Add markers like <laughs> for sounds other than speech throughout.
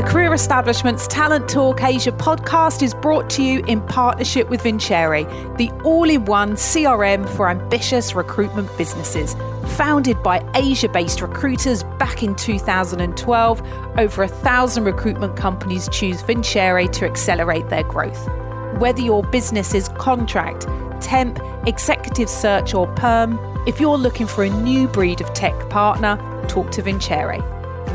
The Career Establishment's Talent Talk Asia podcast is brought to you in partnership with Vincere, the all in one CRM for ambitious recruitment businesses. Founded by Asia based recruiters back in 2012, over a thousand recruitment companies choose Vincere to accelerate their growth. Whether your business is contract, temp, executive search, or perm, if you're looking for a new breed of tech partner, talk to Vincere.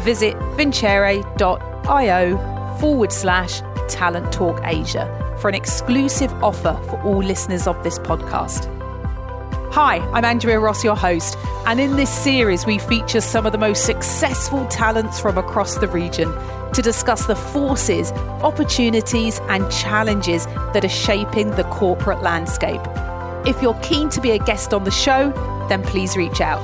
Visit vincere.io forward slash talent talk Asia for an exclusive offer for all listeners of this podcast. Hi, I'm Andrea Ross, your host, and in this series, we feature some of the most successful talents from across the region to discuss the forces, opportunities, and challenges that are shaping the corporate landscape. If you're keen to be a guest on the show, then please reach out.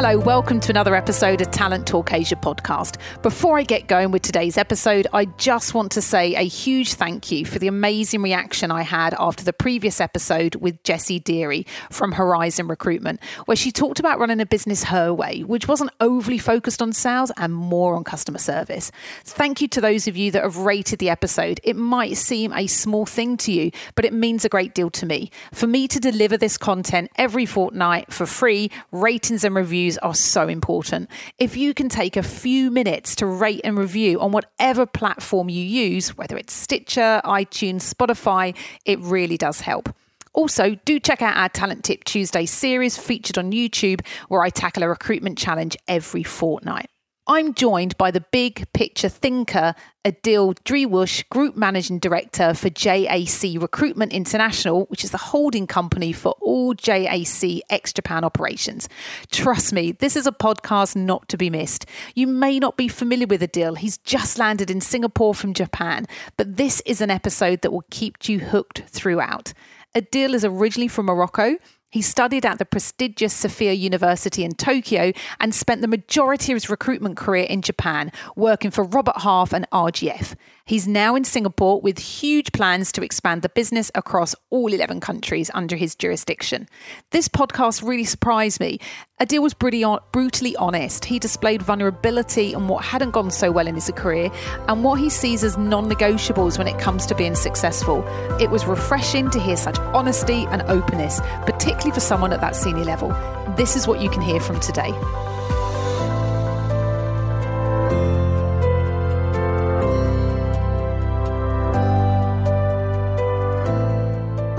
Hello, welcome to another episode of Talent Talk Asia podcast. Before I get going with today's episode, I just want to say a huge thank you for the amazing reaction I had after the previous episode with Jessie Deary from Horizon Recruitment, where she talked about running a business her way, which wasn't overly focused on sales and more on customer service. Thank you to those of you that have rated the episode. It might seem a small thing to you, but it means a great deal to me. For me to deliver this content every fortnight for free, ratings and reviews are so important. If you can take a few minutes to rate and review on whatever platform you use, whether it's Stitcher, iTunes, Spotify, it really does help. Also, do check out our Talent Tip Tuesday series featured on YouTube, where I tackle a recruitment challenge every fortnight. I'm joined by the big picture thinker, Adil Driwush, Group Managing Director for JAC Recruitment International, which is the holding company for all JAC ex Japan operations. Trust me, this is a podcast not to be missed. You may not be familiar with Adil, he's just landed in Singapore from Japan, but this is an episode that will keep you hooked throughout. Adil is originally from Morocco. He studied at the prestigious Sophia University in Tokyo and spent the majority of his recruitment career in Japan, working for Robert Half and RGF. He's now in Singapore with huge plans to expand the business across all 11 countries under his jurisdiction. This podcast really surprised me. Adil was brutally honest. He displayed vulnerability on what hadn't gone so well in his career and what he sees as non negotiables when it comes to being successful. It was refreshing to hear such honesty and openness, particularly for someone at that senior level. This is what you can hear from today.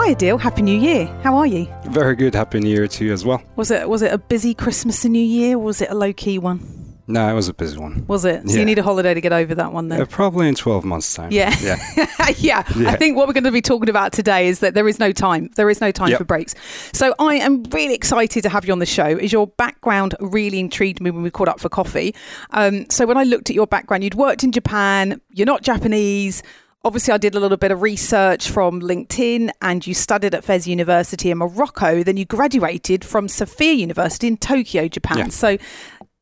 Hi Adil, Happy New Year. How are you? Very good. Happy New Year to you as well. Was it was it a busy Christmas and New Year or was it a low key one? No, it was a busy one. Was it? So Yeah. you need a holiday to get over that one then? Uh, probably in 12 months' time. Yeah. Yeah. <laughs> yeah. I think what we're going to be talking about today is that there is no time. There is no time Yep. for breaks. So I am really excited to have you on the show. Is your background really intrigued me when we caught up for coffee? Um, so when I looked at your background, you'd worked in Japan. You're not Japanese. Obviously, I did a little bit of research from LinkedIn, and you studied at Fez University in Morocco. Then you graduated from Sophia University in Tokyo, Japan. Yeah. So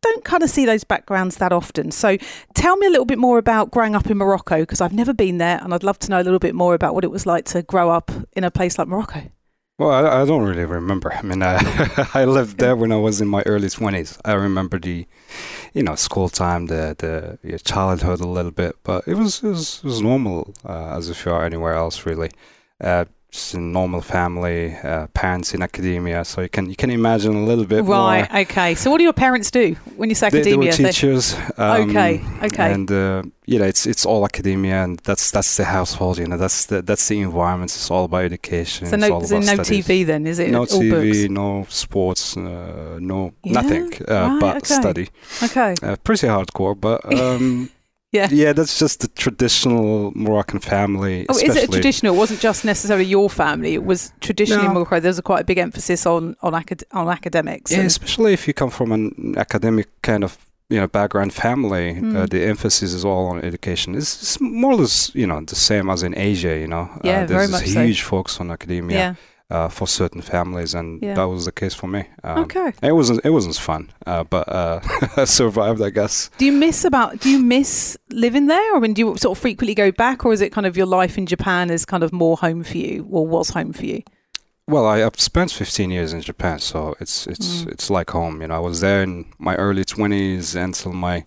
don't kind of see those backgrounds that often. So tell me a little bit more about growing up in Morocco because I've never been there and I'd love to know a little bit more about what it was like to grow up in a place like Morocco. Well, I, I don't really remember. I mean, uh, <laughs> I lived there when I was in my early 20s. I remember the, you know, school time, the the your childhood a little bit, but it was it was, it was normal uh, as if you are anywhere else, really. Uh, just a normal family, uh, parents in academia, so you can you can imagine a little bit Right, more. okay. So what do your parents do when you say They, they were academia? Teachers. um, Okay, okay. And uh, you know, it's it's all academia, and that's that's the household. You know, that's the that's the environment. It's all about education. so no, all so about no studies. TV then, is it? No All TV, books? no sports, uh, no Yeah? nothing, uh, Right, but okay. study. Okay. Uh, pretty hardcore, but <laughs> um, Yeah. yeah, that's just the traditional Moroccan family. Oh, is it a traditional? It wasn't just necessarily your family. It was traditionally No. Morocco. There's a quite a big emphasis on on, acad- on academics. Yeah, especially if you come from an academic kind of you know background family. Uh, Mm. the emphasis is all on education. It's, it's more or less you know the same as in Asia. You know, Yeah, uh, very there's much this so. huge focus on academia. yeah. Uh, for certain families, and Yeah. that was the case for me. Um, Okay. It wasn't it wasn't fun, uh, but uh, <laughs> I survived, I guess. Do you miss about? Do you miss living there, or I mean, do you sort of frequently go back, or is it kind of your life in Japan is kind of more home for you, or was home for you? Well, I, I've spent 15 years in Japan, so it's it's Mm. it's like home. You know, I was there in my early 20s until my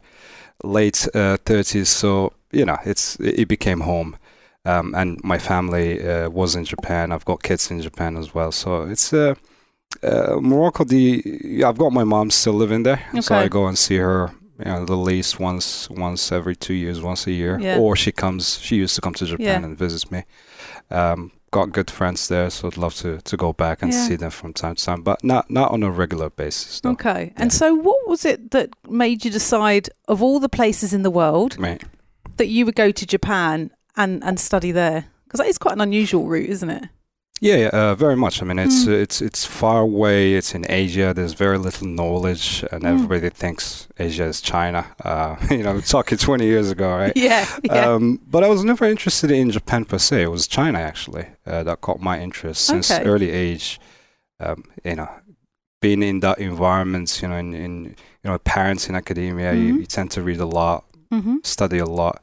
late uh, 30s. So you know, it's it, it became home. Um, and my family uh, was in Japan. I've got kids in Japan as well. So it's uh, uh, Morocco. The I've got my mom still living there, so I go and see her. You know, at least once once every two years, once a year, Yeah. or she comes. She used to come to Japan Yeah. and visit me. Um, got good friends there, so I'd love to, to go back and Yeah. see them from time to time, but not not on a regular basis. Though. Okay. And so, what was it that made you decide, of all the places in the world, Right. that you would go to Japan and and study there? Because that is quite an unusual route, isn't it? Yeah, yeah uh, very much. I mean, it's Mm. it's it's far away. It's in Asia. There's very little knowledge, and Mm. everybody thinks Asia is China. Uh, <laughs> you know, talking <laughs> 20 years ago, right? <laughs> Yeah. Yeah. Um, but I was never interested in Japan per se. It was China actually uh, that caught my interest since Okay. early age. Um, you know, being in that environment, you know, in, in you know, parents in academia, you, Mhm. you tend to read a lot, hmm study a lot,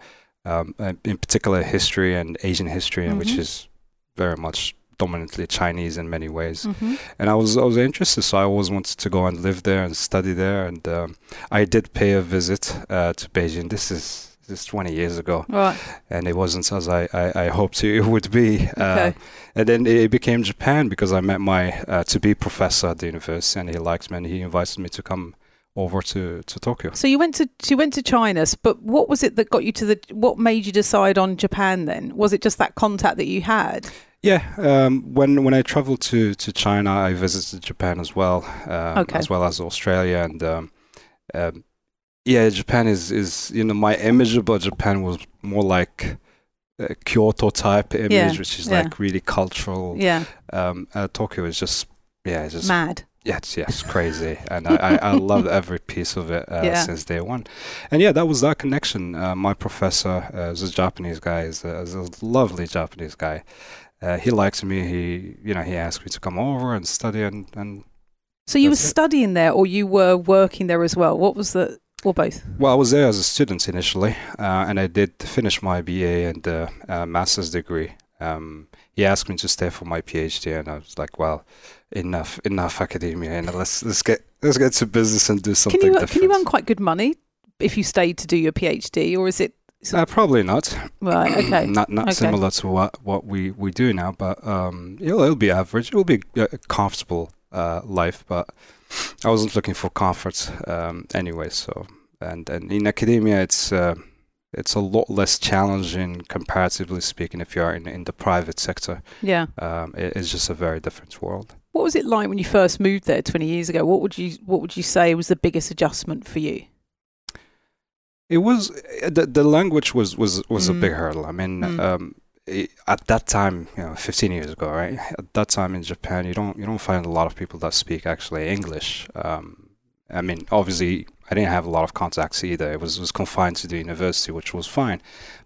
um, uh, in particular history and Asian history, which Mhm. is very much dominantly Chinese in many ways. hmm And I was I was interested, so I always wanted to go and live there and study there. And um, I did pay a visit uh, to Beijing. This is this is 20 years ago, Right. and it wasn't as I, I, I hoped it <laughs> would be. Uh, Okay. and then it became Japan because I met my uh, to be professor at the university, and he likes me, and he invited me to come over to, to Tokyo. So you went to you went to China, but what was it that got you to the? What made you decide on Japan? Then was it just that contact that you had? Yeah, um, when when I traveled to, to China, I visited Japan as well, um, Okay. as well as Australia, and um, um, yeah, Japan is is you know my image about Japan was more like a Kyoto type image, Yeah, which is yeah. like really cultural. Yeah, Um, uh, Tokyo is just yeah, it's just mad. Yes, yes, <laughs> crazy, and I, I, I loved every piece of it uh, Yeah. since day one. And yeah, that was that connection. Uh, my professor uh, is a Japanese guy, is a, is a lovely Japanese guy. Uh, he likes me. He, you know, he asked me to come over and study, and, and So you were studying there, or you were working there as well? What was the? Or both? well, I was there as a student initially, uh, and I did finish my BA and uh, uh, master's degree. Um, he asked me to stay for my PhD, and I was like, well, enough, enough academia, and let's let's get let's get to business and do something Can you different. can you earn quite good money if you stayed to do your PhD, or is it Uh, probably not. right? <clears throat> Okay, not not Okay. similar to what, what we, we do now, but um, it'll, it'll be average. It will be a a comfortable uh, life, but I wasn't looking for comfort um, anyway. So and and in academia, it's uh, it's a lot less challenging comparatively speaking if you are in in the private sector. yeah. Um, it, it's just a very different world. What was it like when you first moved there twenty years ago? What would you What would you say was the biggest adjustment for you? It was the the language was was was a Mm. big hurdle. I mean, Mm. um, i at that time, you know, 15 years ago, right? At that time in Japan, you don't you don't find a lot of people that speak actually English. Um, I mean, obviously, I didn't have a lot of contacts either. It was was confined to the university, which was fine.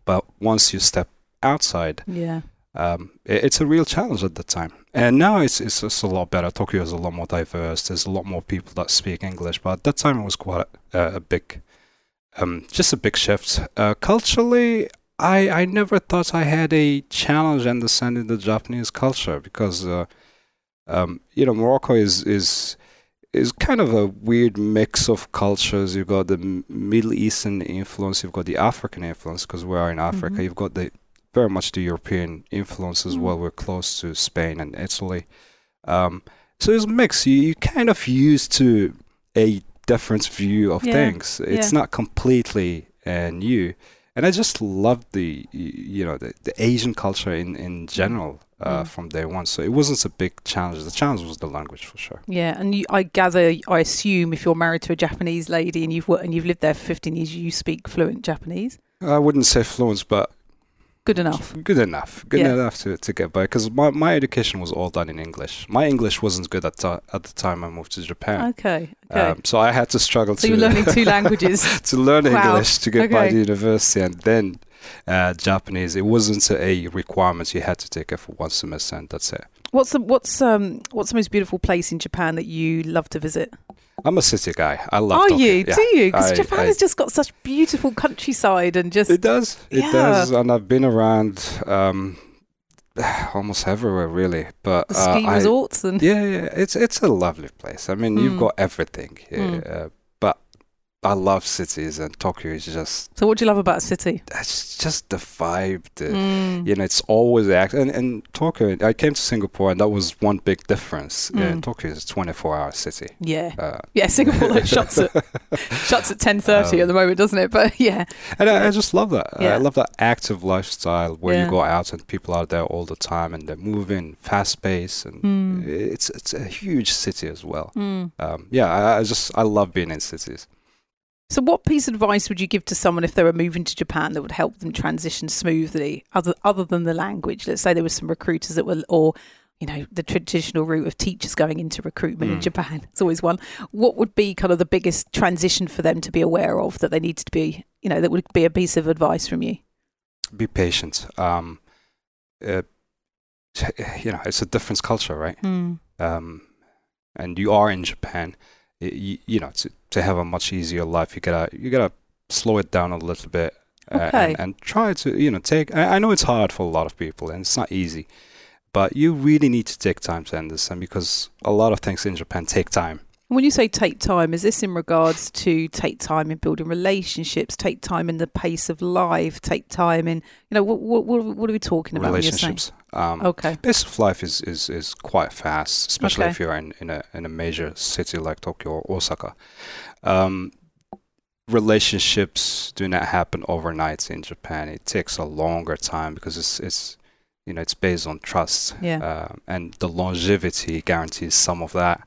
But once you step outside, Yeah. um, it, it's a real challenge at the time. And now it's, it's it's a lot better. Tokyo is a lot more diverse. There's a lot more people that speak English. But at that time, it was quite a, a big, um, just a big shift. Uh, culturally, I I never thought I had a challenge understanding the Japanese culture because, uh, um, you know, Morocco is is is kind of a weird mix of cultures. You've got the Middle Eastern influence. You've got the African influence because we are in Africa. Mhm. You've got the very much the European influence as Mm. well. We're close to Spain and Italy. Um, so it's a mix. You, you kind of used to a different view of Yeah, things. It's yeah. not completely uh, new. And I just loved the, you know, the, the Asian culture in, in general uh, Mm. from day one. So it wasn't a big challenge. The challenge was the language for sure. Yeah, and you, I gather, I assume, if you're married to a Japanese lady and you've worked and you've lived there for 15 years, you speak fluent Japanese. I wouldn't say fluent, but Good enough. good enough. Good Yeah. enough to, to get by. Because my, my education was all done in English. My English wasn't good at, ti at the time I moved to Japan. Okay. Okay. Um, so I had to struggle so to you're learning two <laughs> languages. to learn Wow. English to get by the university, and then uh, Japanese. It wasn't a requirement; you had to take it for one semester, and that's it. What's the what's um what's the most beautiful place in Japan that you love to visit? I'm a city guy. I love. Are Tokyo. you? Yeah. Do you? Because Japan I- has just got such beautiful countryside and just It does. It Yeah. does. And I've been around um, <sighs> almost everywhere, really. But the uh, ski I- resorts and yeah, yeah, it's it's a lovely place. I mean, Mm. you've got everything. here, Mm. Uh, I love cities, and Tokyo is just so what do you love about a city? it's just the vibe. The, Mm. You know, it's always active. And, and Tokyo, I came to Singapore, and that was one big difference. Uh, Mm. Tokyo is a 24-hour city. Yeah. Uh, Yeah, Singapore like shuts at <laughs> shuts at ten thirty Um, at the moment, doesn't it? But yeah, And I, I just love that. Yeah. I love that active lifestyle where Yeah. you go out and people are there all the time and they're moving, fast pace, and Mm. it's it's a huge city as well. Mm. Um, yeah, I, I just I love being in cities. So, what piece of advice would you give to someone if they were moving to Japan that would help them transition smoothly, other other than the language? Let's say there were some recruiters that were, or you know, the traditional route of teachers going into recruitment in Mm. Japan. <laughs> It's always one. What would be kind of the biggest transition for them to be aware of that they need to be, you know, that would be a piece of advice from you? Be patient. Um, uh, you know, it's a different culture, right? Mm. um, and you are in Japan, you, you know, to, to have a much easier life, you gotta you gotta slow it down a little bit uh, Okay. and, and try to you know take. I, I know it's hard for a lot of people and it's not easy, but you really need to take time to understand because a lot of things in Japan take time. When you say take time, is this in regards to take time in building relationships, take time in the pace of life, take time in, you know, what what, what, are we talking about? when you're saying- relationships. Um, Okay. pace of life is, is, is quite fast, especially Okay. if you're in, in a in a major city like Tokyo or Osaka. Um, relationships do not happen overnight in Japan. It takes a longer time because it's it's you know it's based on trust, Yeah. um, and the longevity guarantees some of that.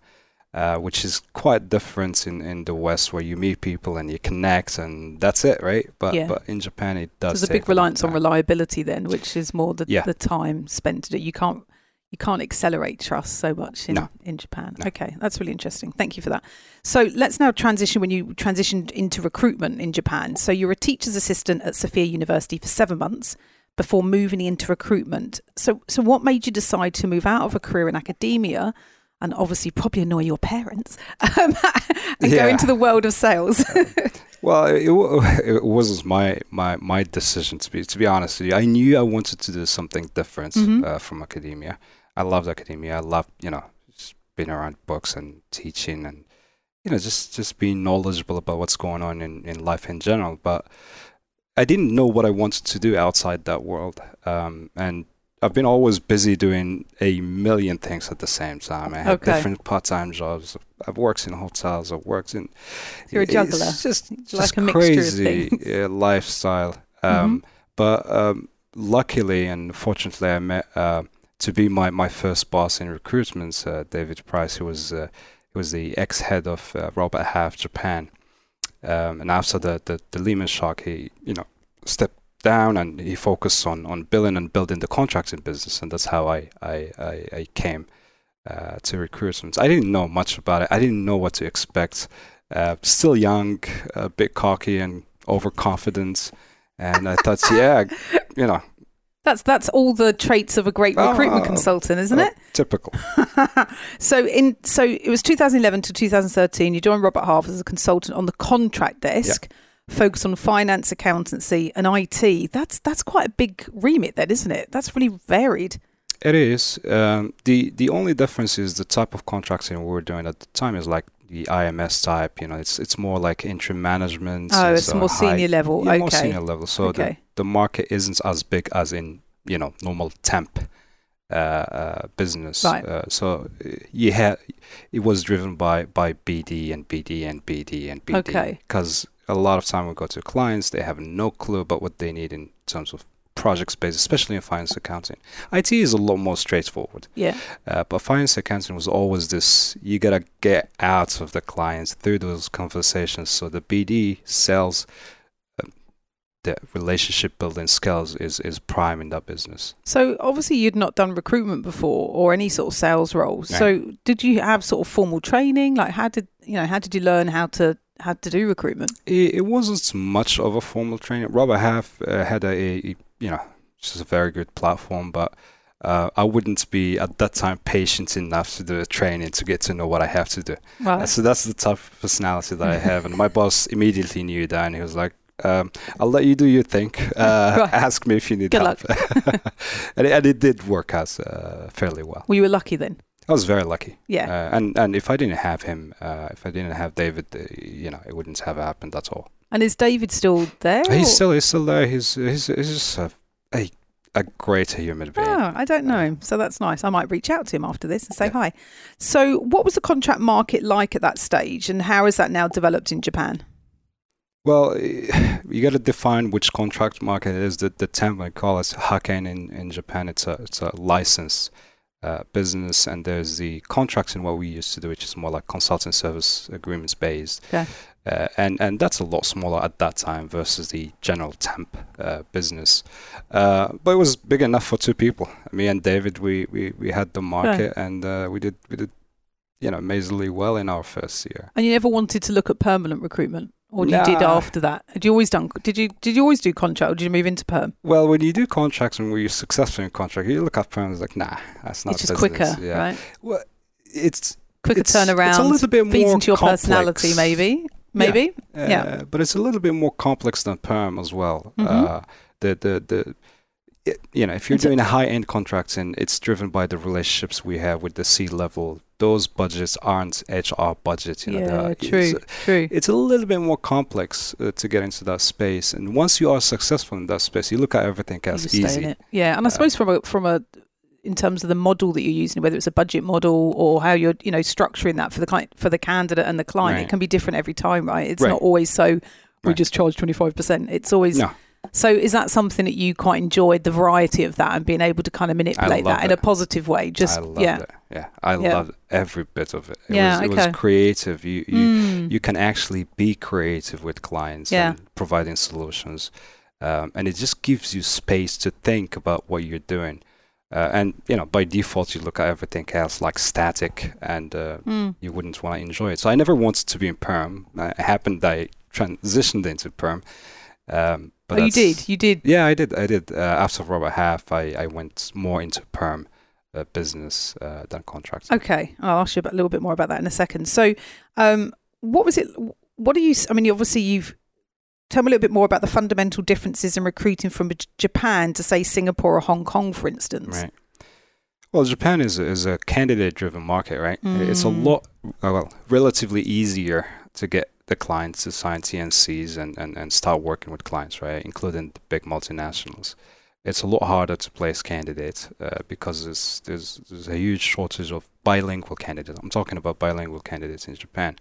Uh, which is quite different in, in the West, where you meet people and you connect, and that's it, right? But Yeah. but in Japan, it So does. there's a big reliance on reliability then, which is more the Yeah. the time spent. You can't you can't accelerate trust so much in, No. in Japan. No. Okay, that's really interesting. Thank you for that. So let's now transition when you transitioned into recruitment in Japan. So you were a teacher's assistant at Sophia University for seven months before moving into recruitment. So so what made you decide to move out of a career in academia? And obviously, probably annoy your parents <laughs> um, and go into the world of sales. <laughs> Well, it, <laughs> it wasn't my, my, my decision to be to be honest with you. I knew I wanted to do something different Mhm. uh, from academia. I loved academia. I loved you know just being around books and teaching and you know just just being knowledgeable about what's going on in, in life in general. But I didn't know what I wanted to do outside that world. Um, and I've been always busy doing a million things at the same time. I have Okay. different part-time jobs. I've worked in hotels. I've worked in. You're a juggler. It's just, like just a mixture of crazy. Mm-hmm. uh, <laughs> lifestyle. Um, But um, luckily and fortunately, I met uh, to be my, my first boss in recruitment, uh, David Price, who was uh, was the ex-head of uh, Robert Half Japan. Um, and after the, the, the Lehman shock, he you know stepped down and he focused on, on building and building the contracting business, and that's how I I, I, I came uh, to recruitment. I didn't know much about it. I didn't know what to expect. Uh, still young, a bit cocky and overconfident, and I thought, <laughs> yeah, you know, That's that's all the traits of a great recruitment Oh, consultant, isn't it? typical. <laughs> so in so it was 2011 to 2013. You joined Robert Half as a consultant on the contract desk, focused on finance, accountancy, and IT. That's that's quite a big remit, then, isn't it? That's really varied. It is. Um, the the only difference is the type of contracting we were doing at the time is like the IMS type. You know, it's it's more like interim management. Oh, it's more high- senior level. Yeah, okay. more senior level. So okay. the the market isn't as big as in you know normal temp uh, uh, business. Right. Uh, so uh, you had it was driven by by BD and BD and BD and BD. Okay. Because a lot of time we go to clients, they have no clue about what they need in terms of project space, especially in finance accounting. IT is a lot more straightforward. Yeah. Uh, but finance accounting was always this you gotta get out of the clients through those conversations. So the BD sales, um, the relationship building skills is, is prime in that business. So obviously you'd not done recruitment before or any sort of sales roles. So did you have sort of formal training? Like how did you know how did you learn how to how to do recruitment? It, it wasn't much of a formal training. Robert Half uh, had a, a, you know, just a very good platform, but uh, I wouldn't be at that time patient enough to do the training to get to know what I have to do. Right. Uh, so that's the type of personality that I have. And my <laughs> boss immediately knew that, and he was like, um, "I'll let you do your thing. <laughs> Uh, Right. Ask me if you need Good help." <laughs> and, it, and it did work out uh, fairly well. Well, you were lucky then. I was very lucky. Yeah. Uh, and and if I didn't have him, uh, if I didn't have David, uh, you know, it wouldn't have happened at all. and is David still there? He's or- still he's still there. He's he's, he's just a, a a great human being. Oh, I don't know. So that's nice. I might reach out to him after this and say hi. So, what was the contract market like at that stage, and how has that now developed in Japan? Well, <sighs> you got to define which contract market it is. The the term I call it haken in, in Japan. It's a it's a license uh, business, and there's the contracts in what we used to do, which is more like consulting service agreements based. Okay. Uh, and and that's a lot smaller at that time versus the general temp uh, business. Uh, but it was big enough for two people. Me and David, we we, we had the market, and uh, we did we did you know amazingly well in our first year. And you never wanted to look at permanent recruitment, or you did after that? Had you always done? Did you did you always do contract, or did you move into perm? Well, when you do contracts and when you're successful in contract, you look at perm. It's like, nah, that's not it's just business. quicker, Yeah. right? Well, it's Quicker it's, It's a little bit feeds more into your complex. personality, maybe. Maybe. Uh, Yeah. But it's a little bit more complex than perm as well. Mhm. Uh, the the the. It, you know, if you're It's doing a high-end contract and it's driven by the relationships we have with the C-level, those budgets aren't HR budgets. You know, yeah, true, it's- true. it's a little bit more complex uh, to get into that space. And once you are successful in that space, you look at everything as just stay in easy. Yeah, and I suppose from a from a in terms of the model that you're using, whether it's a budget model or how you're you know structuring that for the client for the candidate and the client, it can be different every time, right? It's Right. not always so. We Right. just charge twenty five percent. It's always No. So is that something that you quite enjoyed the variety of that and being able to kind of manipulate that loved in a positive way? Just I yeah, it. Yeah, I Yeah. loved every bit of it. It Yeah, was, it okay. was creative. You you, Mm. you can actually be creative with clients Yeah. and providing solutions, um, and it just gives you space to think about what you're doing. Uh, and you know, by default, you look at everything else like static, and uh, Mm. you wouldn't want to enjoy it. So I never wanted to be in perm. Uh, it happened that I transitioned into perm. Um, but oh, you did, you did. yeah, I did. I did. Uh, after Robert Half, I, I went more into perm uh, business uh, than contracts. Okay, I'll ask you about, a little bit more about that in a second. So, um, what was it? What do you? I mean, obviously, you've tell me a little bit more about the fundamental differences in recruiting from Japan to say Singapore or Hong Kong, for instance. Right. Well, Japan is a, is a candidate-driven market, right? It's a Mm. lot, uh, well, relatively easier to get the clients to sign TNCs and, and, and start working with clients, right? Including the big multinationals. It's a lot harder to place candidates uh, because there's, there's there's a huge shortage of bilingual candidates. I'm talking about bilingual candidates in Japan,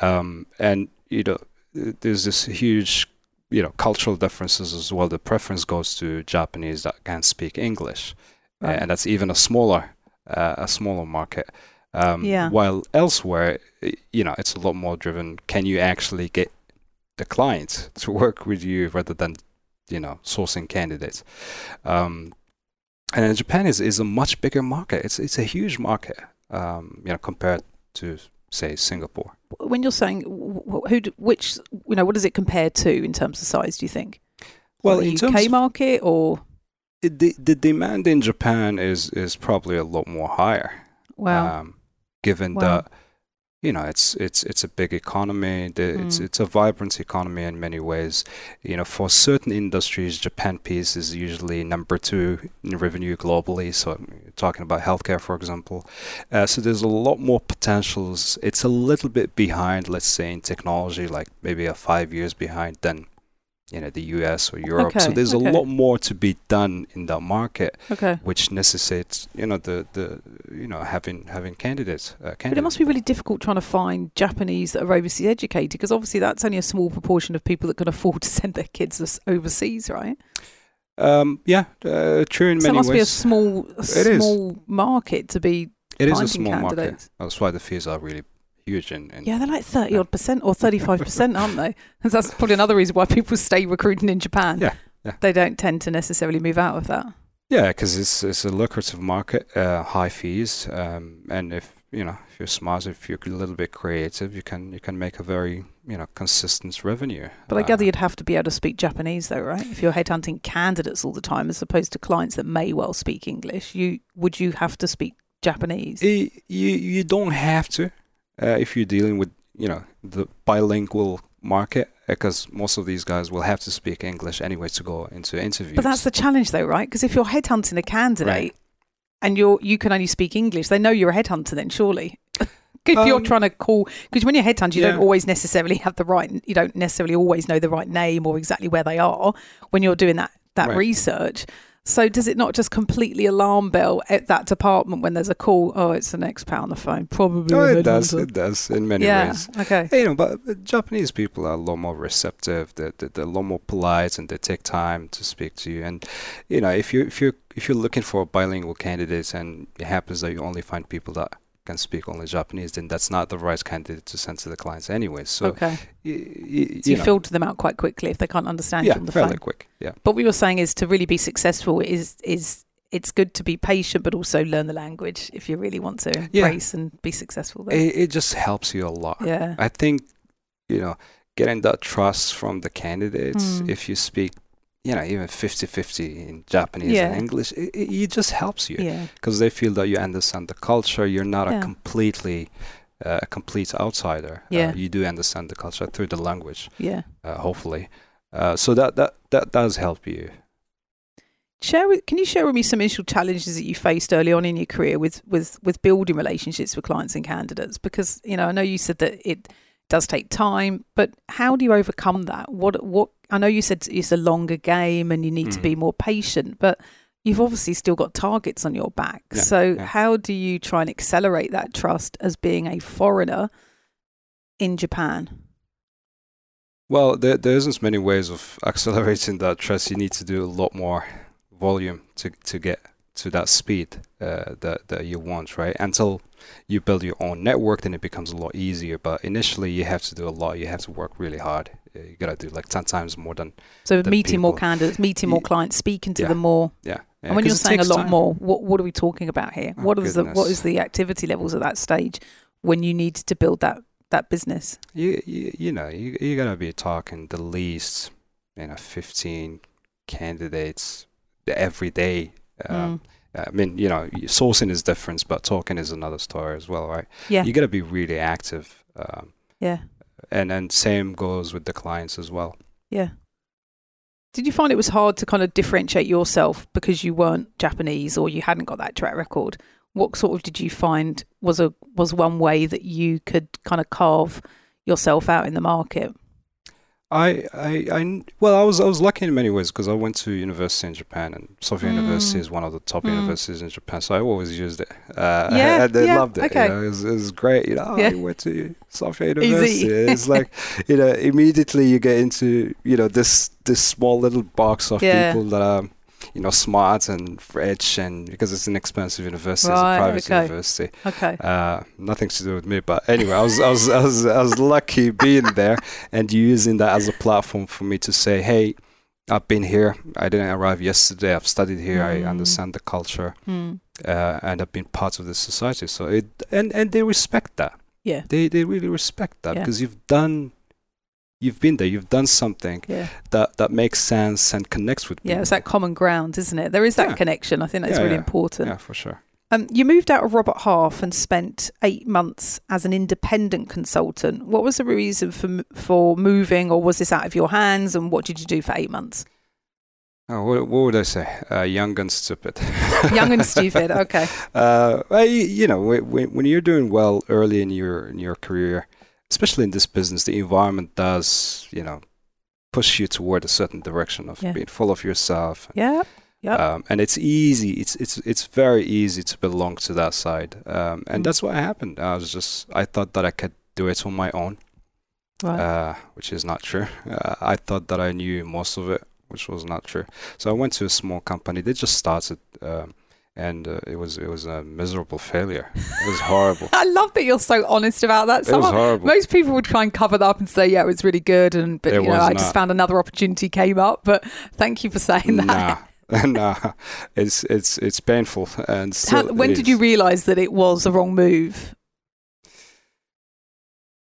um, and you know there's this huge you know cultural differences as well. The preference goes to Japanese that can speak English, Right. and that's even a smaller uh, a smaller market. Um, Yeah. While elsewhere, you know, it's a lot more driven. Can you actually get the clients to <laughs> work with you rather than you know sourcing candidates? Um, and Japan is, is a much bigger market. It's it's a huge market, um, you know, compared to say Singapore. When you're saying wh- wh- who, which, you know, what does it compare to in terms of size? Do you think? Well, the in UK market or the the demand in Japan is is probably a lot more higher. wow, um, given Wow. that you know it's it's it's a big economy. The, It's Mm. it's a vibrant economy in many ways. You know, for certain industries, Japan piece is usually number two in revenue globally. So talking about healthcare, for example. Uh, so there's a lot more potentials. It's a little bit behind, let's say, in technology, like maybe a five years behind than you know the U.S. or Europe. so there's okay. a lot more to be done in that market okay. which necessitates you know the the you know having having candidates uh, But it must be really difficult trying to find Japanese that are overseas educated because obviously that's only a small proportion of people that can afford to <laughs> send their kids overseas, right? um yeah uh, true in so it many must be a ways small, a It is. small market to be it is a small market candidates. that's why the fees are really huge in, in Yeah, they're like thirty odd percent or thirty five <laughs> percent, aren't they? And <laughs> that's probably another reason why people stay recruiting in Japan. Yeah, yeah. They don't tend to necessarily move out of that. yeah because it's it's a lucrative market uh high fees um and if you know if you're smart, if you're a little bit creative, you can you can make a very you know consistent revenue. But I Uh, gather you'd have to be able to speak Japanese, though, right? If you're headhunting candidates all the time, as opposed to clients that may well speak English, you would you have to speak Japanese? y- you you don't have to uh, if you're dealing with you know the bilingual market because most of these guys will have to speak English anyway to go into interviews. But that's the challenge, though, right? Because if you're headhunting a candidate Right. and you're you can only speak English, they know you're a headhunter. Then surely, <laughs> if you're Um, trying to call, because when you're headhunting, you don't always necessarily have the right. You don't necessarily always know the right name or exactly where they are when you're doing that that Right. research. So does it not just completely alarm bell at that department when there's a call? Oh, it's an expat on the phone. Probably. Oh, it does. headhunter. It does in many yeah. ways. Okay. You know, but Japanese people are a lot more receptive. They're, they're, they're a lot more polite, and they take time to speak to you. And you know, if you if you if you're looking for bilingual candidates, and it happens that you only find people that can speak only Japanese, then that's not the right candidate to send to the clients anyway. So, okay. y- y- So you, know, filter them out quite quickly if they can't understand you yeah, on the fairly phone. quick. Yeah. But what you're saying is to really be successful is is it's good to be patient, but also learn the language if you really want to Yeah. embrace and be successful. There. It, it just helps you a lot. yeah. I think, you know, getting that trust from the candidates, Mm. if you speak, you know, even 50 50 in Japanese Yeah. and English, it, it, it just helps you Yeah. because they feel that you understand the culture. You're not Yeah. a completely, uh, a complete outsider. Yeah. Uh, you do understand the culture through the language, Yeah. uh, hopefully. Uh, so that, that, that does help you. Share with, can you share with me some initial challenges that you faced early on in your career with, with, with building relationships with clients and candidates? Because, you know, I know you said that it does take time, but how do you overcome that? What, what, I know you said it's a longer game and you need to Mhm. be more patient, but you've obviously still got targets on your back. Yeah, so yeah. how do you try and accelerate that trust as being a foreigner in Japan? Well, there, there isn't many ways of <laughs> accelerating that trust. You need to do a lot more volume to to get to that speed uh, that that you want, right? Until you build your own network, then it becomes a lot easier. But initially, you have to do a lot. You have to work really hard. Uh, You gotta do like ten times more than So The meeting more candidates, meeting more clients, speaking to yeah. them more. yeah. yeah and when you're saying a lot time. more, what what are we talking about here? Oh, what is the what goodness. is the activity levels at that stage when you need to build that that business? you you, you know you you gotta be talking the least you know fifteen candidates every day. Um, Mm. I mean, you know, sourcing is different, but talking is another story as well, right? Yeah, You got to be really active, um, yeah, and and same goes with the clients as well. yeah. Did you find it was hard to kind of differentiate yourself because you weren't Japanese or you hadn't got that track record? What sort of did you find was a was one way that you could kind of carve yourself out in the market? I, I, I, well, I was I was lucky in many ways because I went to university in Japan, and Sophia Mm. University is one of the top Mm. universities in Japan. So I always used it. Uh, Yeah, <laughs> and they yeah, loved it. okay. You know, it, was, it was great. You know, oh, Yeah. I went to Sophia University. <laughs> it's like, you know, immediately you get into you know this this small little box of Yeah. people that are you know smart and rich, and because it's an expensive university, it's a private okay. university. Okay. Uh, nothing to do with me, but anyway, I was, I was, I was, I was lucky being there and using that as a platform for me to say, "Hey, I've been here. I didn't arrive yesterday. I've studied here. Mm. I understand the culture, Hmm. uh, and I've been part of the society." So it, and and they respect that. Yeah. They they really respect that Yeah. because you've done, you've been there. You've done something Yeah. that that makes sense and connects with Yeah, it's that common ground, isn't it? There is that Yeah. connection. I think that's Yeah, really important. yeah, for sure. Um, you moved out of Robert Half and spent eight months as an independent consultant. What was the reason for for moving, or was this out of your hands? And what did you do for eight months? Oh, what, what would I say? Uh, young and stupid. <laughs> Young and stupid. <laughs> Okay. Uh, well, you, you know, when, when when you're doing well early in your in your career, especially in this business, the environment does, you know, push you toward a certain direction of Yeah. being full of yourself. Yeah. Yep. Um, and it's easy. It's it's it's very easy to belong to that side. Um, and Mm. that's what happened. I was just I thought that I could do it on my own, Right. uh, which is not true. <laughs> Uh, I thought that I knew most of it, which was not true. So I went to a small company. They just started, um, and uh, it was it was a miserable failure. It was horrible. <laughs> I love that you're so honest about that. it was horrible. most people would try and cover that up and say, "Yeah, it was really good," and but It you know, I just found another opportunity came up. But thank you for saying that. Nah, <laughs> nah. It's it's it's painful and How, when did you realise that it was the wrong move?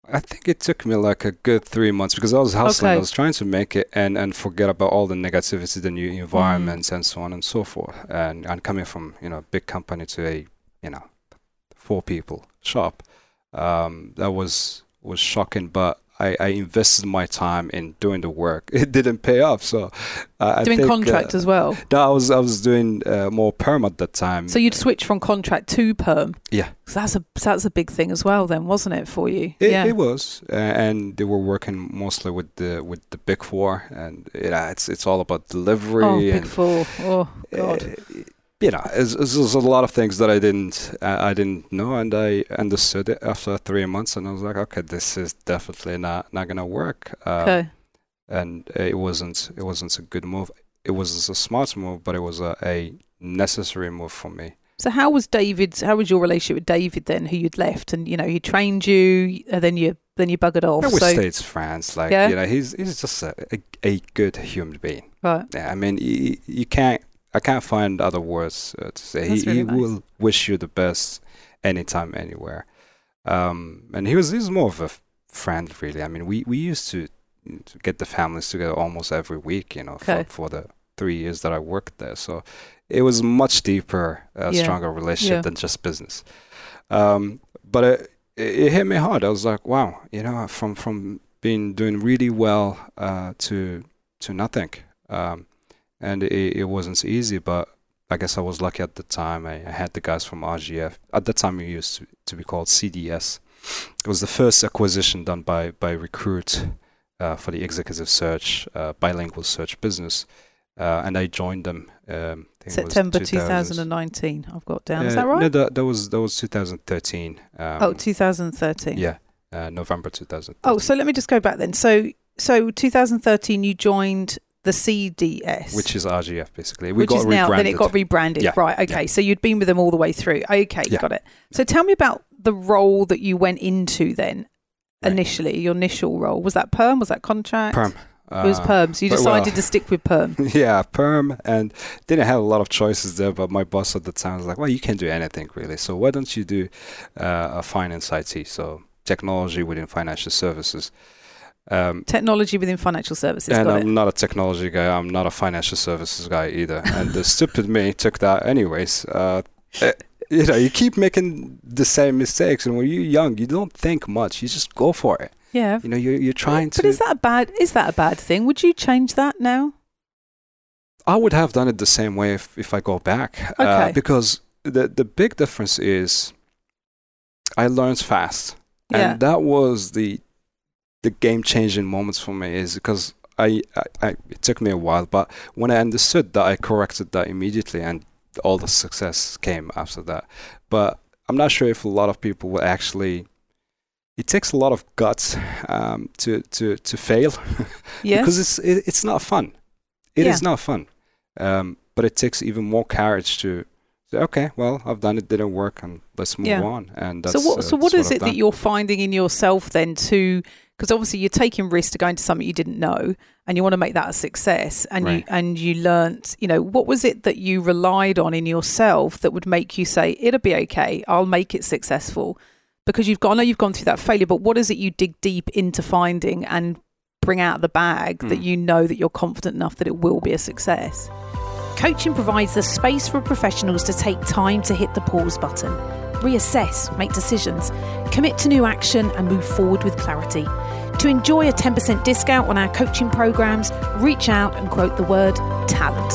I think it took me like a good three months because I was hustling. Okay. I was trying to make it and, and forget about all the negativity, the new environments, and so on and so forth. And and coming from you know a big company to a you know four people shop, um, that was was shocking. But I, I invested my time in doing the work. <laughs> It didn't pay off, so uh, I Doing think, contract uh, as well. No, I was I was doing uh, more perm at that time. So you'd switch from contract to perm. Yeah. So that's a that's a big thing as well, then, wasn't it for you? It, yeah. it was, uh, and they were working mostly with the with the big four, and yeah, it's it's all about delivery oh, big four. Oh God. You know, it's, it's, there's a lot of things that I didn't uh, I didn't know, and I understood it after three months, and I was like, okay, this is definitely not not gonna work. Uh, okay. And it wasn't it wasn't a good move. It was a smart move, but it was a, a necessary move for me. So how was David? How was your relationship with David then, who you'd left, and you know he trained you, and then you then you buggered off. Yeah, we so stayed France. Like Yeah? you know, he's he's just a, a, a good human being. right, Yeah, I mean, you, you can't. I can't find other words uh, to say. That's he really he nice. will wish you the best anytime, anywhere. Um, and he was he was more of a friend, really. I mean, we, we used to, to get the families together almost every week, you know, Okay. for, for the three years that I worked there. So it was much deeper, uh, Yeah. stronger relationship Yeah. than just business. Um, but it, it hit me hard. I was like, wow, you know, from from being doing really well uh, to to nothing. Um, and it, it wasn't easy, but I guess I was lucky at the time. I, I had the guys from RGF. At the time, it used to, to be called CDS. It was the first acquisition done by by Recruit uh, for the executive search, uh, bilingual search business, uh, and I joined them. Um, I think it was September 2000. 2019. I've got down. Is Uh, that right? No, that, that was that was 2013. Um, oh, 2013. yeah, uh, November 2013. Oh, so let me just go back then. So so 2013, you joined the CDS, which is RGF basically. We which got is now then it got rebranded. Yeah, Right. Okay. So you'd been with them all the way through. Okay, Yeah. got it. So tell me about the role that you went into then. Right. Initially, your initial role was that perm? Was that contract? perm. It was Uh, perm. So you but, well- decided to stick with perm. <laughs> yeah, perm, and didn't have a lot of choices there. But my boss at the time was like, "Well, you can do anything really. So why don't you do uh, a finance IT? So technology within financial services." Um, Technology within financial services. and I'm it. not a technology guy. I'm not a financial services guy either. and the stupid me took that anyways. Uh, eh, you know, you keep making the same mistakes, and when you're young, you don't think much. You just go for it. Yeah. You know, you're you're trying But to. But is that a bad? Is that a bad thing? Would you change that now? I would have done it the same way if, if I go back. Uh, Okay. because the the big difference is I learned fast. Yeah. And that was the the game changing moments for me is because I, I, I it took me a while, but when I understood that I corrected that immediately and all the success came after that. But I'm not sure if a lot of people will actually it takes a lot of guts um, to, to, to fail <laughs> Yes. because it's it, it's not fun. It is Yeah. not fun. Um, but it takes even more courage to say, okay, well, I've done it, didn't work, and let's move Yeah. on. And so what? uh, so what is it that you're finding in yourself then to? Because obviously you're taking risks to go into something you didn't know, and you want to make that a success. And you Right. and you learnt. You know, what was it that you relied on in yourself that would make you say it'll be okay? I'll make it successful. Because you've gone, I know you've gone through that failure, but what is it you dig deep into finding and bring out of the bag that Hmm. you know that you're confident enough that it will be a success? Coaching provides the space for professionals to take time to hit the pause button, reassess, make decisions, commit to new action, and move forward with clarity. To enjoy a 10% discount on our coaching programs, reach out and quote the word talent.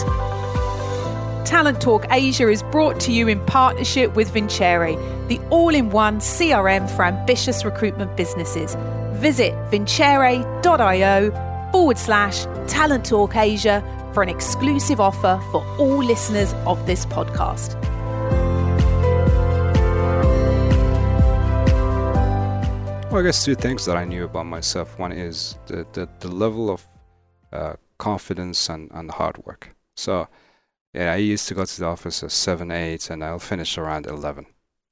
Talent Talk Asia is brought to you in partnership with Vincere, the all in one CRM for ambitious recruitment businesses. Visit vincere.io forward slash Talent Talk Asia for an exclusive offer for all listeners of this podcast. Well, I guess two things that I knew about myself. One is the, the, the level of uh, confidence and, and hard work. So, yeah, I used to go to the office at 7, 8, and I'll finish around 11.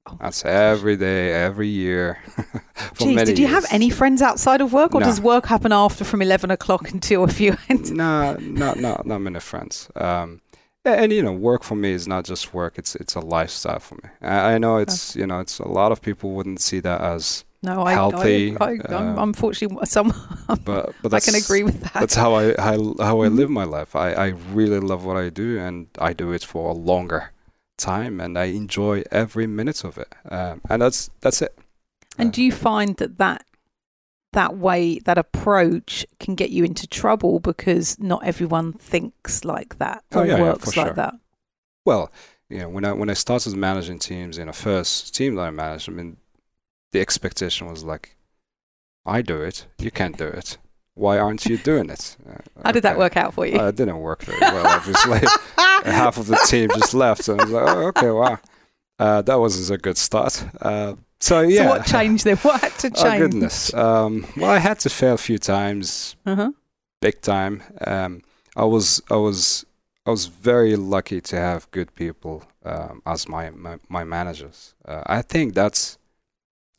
Oh That's every day, every year. <laughs> many did you have any friends outside of work, or No. does work happen after from 11 o'clock <laughs> until a few ends? no, not not not many friends. Um, and you know, work for me is not just work; it's it's a lifestyle for me. I, I know it's you know, it's a lot of people wouldn't see that as No, I, healthy, I, I, I'm uh, unfortunately <laughs> some. but but I can agree with that. That's how I how, how I live my life. I, I really love what I do, and I do it for a longer time, and I enjoy every minute of it. Um, and that's that's it. And Uh, do you find that that that way, that approach, can get you into trouble because not everyone thinks like that Oh, or yeah, yeah, works for like sure. that? Well, you know, when I when I started managing teams in a first team that I managed, I mean, the expectation was like, I do it, you can't do it. Why aren't you doing it? Uh, How did that work out for you? Uh, it didn't work very well, obviously. <laughs> Half of the team just left, and I was like, oh, okay, wow, uh, that wasn't a good start. Uh, so yeah, So what changed there? <laughs> What had to <laughs> change? Oh goodness. Um, well, I had to fail a few times, Uh-huh. big time. Um, I was I was I was very lucky to have good people um, as my my, my managers. Uh, I think that's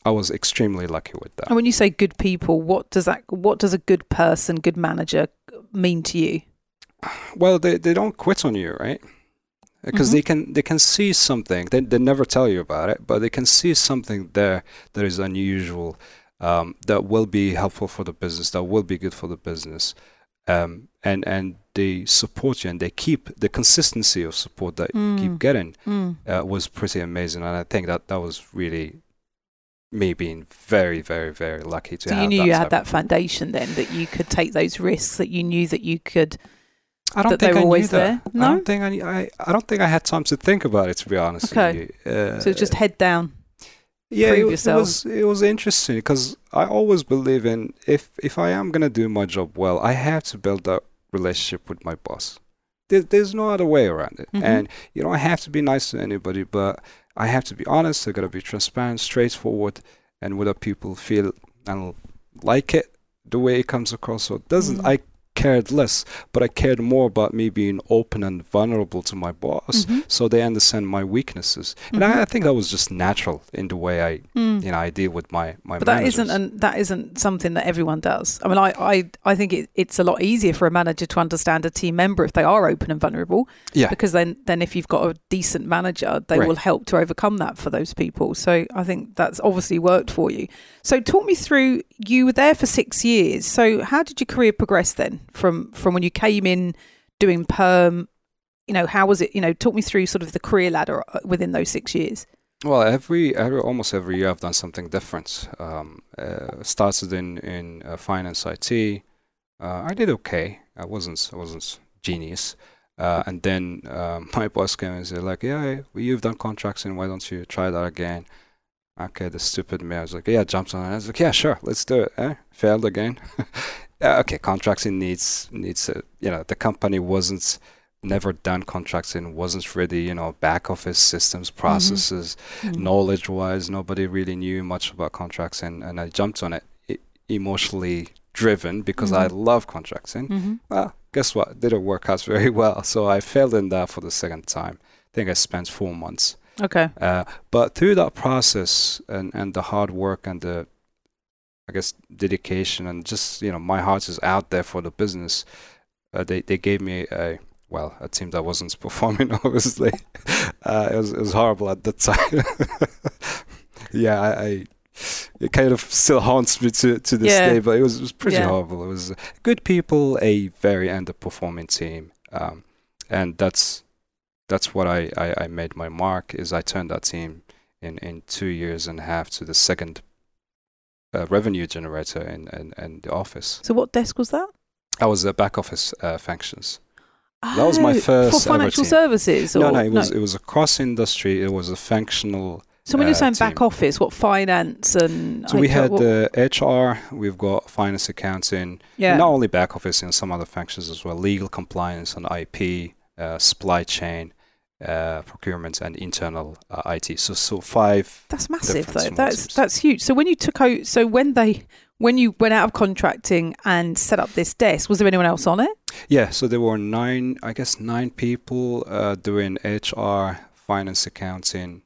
I was extremely lucky with that. And when you say good people, what does that? What does a good person, good manager, mean to you? Well, they, they don't quit on you, right? Because Mhm. they can they can see something. They they never tell you about it, but they can see something there that is unusual, um, that will be helpful for the business, that will be good for the business, um, and and they support you and they keep the consistency of support that you Mm. keep getting Mm. uh, was pretty amazing, and I think that that was really me being very very very lucky to So have you knew that you type had that foundation then that you could take those risks. That you knew that you could. I don't that they think were I knew that. there? I don't think I, I I don't think I had time to think about it to be honest Okay. with you. Uh, So it's just head down. yeah, prove it, it was it was interesting because I always believe in if if I am gonna do my job well, I have to build that relationship with my boss. There, there's no other way around it, Mhm. and you don't have to be nice to anybody, but I have to be honest. I gotta be transparent, straightforward, and whether people feel and like it the way it comes across, or doesn't Mm. I cared less, but I cared more about me being open and vulnerable to my boss Mhm. so they understand my weaknesses. And Mhm. I, I think that was just natural in the way I, Mm. you know, I deal with my my. But that managers. isn't an, that isn't something that everyone does. I mean, I I, I think it, it's a lot easier for a manager to understand a team member if they are open and vulnerable. Yeah. Because then then if you've got a decent manager, they Right. will help to overcome that for those people. So I think that's obviously worked for you. So talk me through. You were there for six years. So how did your career progress then from from when you came in doing perm? You know, how was it? You know, talk me through sort of the career ladder uh, within those six years. Well, every, every almost every year I've done something different. Um, uh, started in in uh, finance IT. Uh, I did okay. I wasn't I wasn't genius. Uh, and then um, <laughs> my boss came and said like, yeah, you've done contracting. Why don't you try that again? Okay, the stupid me. I was like, yeah, jumps on it. I was like, yeah, sure, let's do it. Eh? Failed again. <laughs> okay, contracting needs needs a, you know the company wasn't never done contracting wasn't ready you know back office systems processes Mm. knowledge wise nobody really knew much about contracts and, and i jumped on it e- emotionally driven because i Mhm. love contracting Mm-hmm. well guess what didn't work out <laughs> very well so i failed in that for the second time i think i spent four months Okay. uh, but through that process and, and the hard work and the i guess dedication and just you know my heart is out there for the business uh, they, they gave me a well a team that wasn't <laughs> performing obviously uh, it, was, it was horrible at the time <laughs> yeah I, I it kind of still haunts me to, to this Yeah. day but it was, it was pretty Yeah. horrible it was good people a very underperforming team um, and that's that's what I, I, I made my mark is I turned that team in, in two years and a half to the second uh, revenue generator in, in, in the office. So what desk was that? I was a back office uh, functions. That was my Oh, first for financial services. no, or- no, it was it was across industry. It was a functional. So when you're uh, saying back office, what finance and So we had the HR. We've got finance, accounting. yeah. Not only back office and some other functions as well. Legal compliance and IP, uh, supply chain, uh, procurement, and internal uh, IT. So so five That's massive, though. That's teams. that's huge. So when you took out, so when they when you went out of contracting and set up this desk, was there anyone else on it? Yeah, so there were nine, I guess, nine people uh, doing HR, finance, accounting.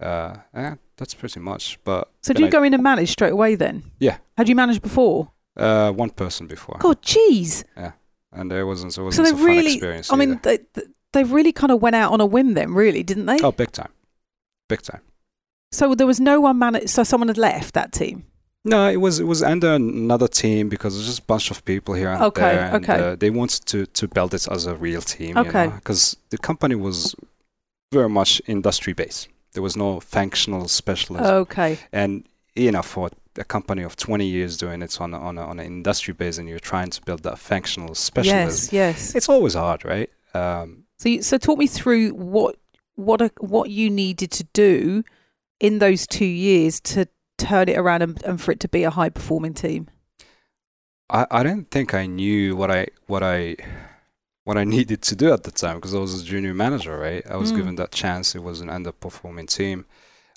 Uh, eh, that's pretty much. But So do you I- go in and manage straight away then? Yeah. Had you managed before? uh, one person before, God, jeez. Yeah and there wasn't, So wasn't they a fun really, experience. I mean, they, they- really kind of went out on a whim then, really, didn't they? oh, big time, big time. So there was no one managed. So someone had left that team. No, it was it was under another team because there's just a bunch of people here and Okay, there, and okay. uh, they wanted to to build it as a real team. Okay. because the company was very much industry based. There was no functional specialist, Okay. and you know, for a company of 20 years doing it on a, on a, on an industry base, and you're trying to build that functional specialism, Yes. Yes. it's always hard, right? Um, So, you, so talk me through what what a, what you needed to do in those two years to turn it around and, and for it to be a high performing team. I, I don't think I knew what I what I what I <laughs> needed to do at the time because I was a junior manager, right? I was Mm. given that chance. It was an underperforming team.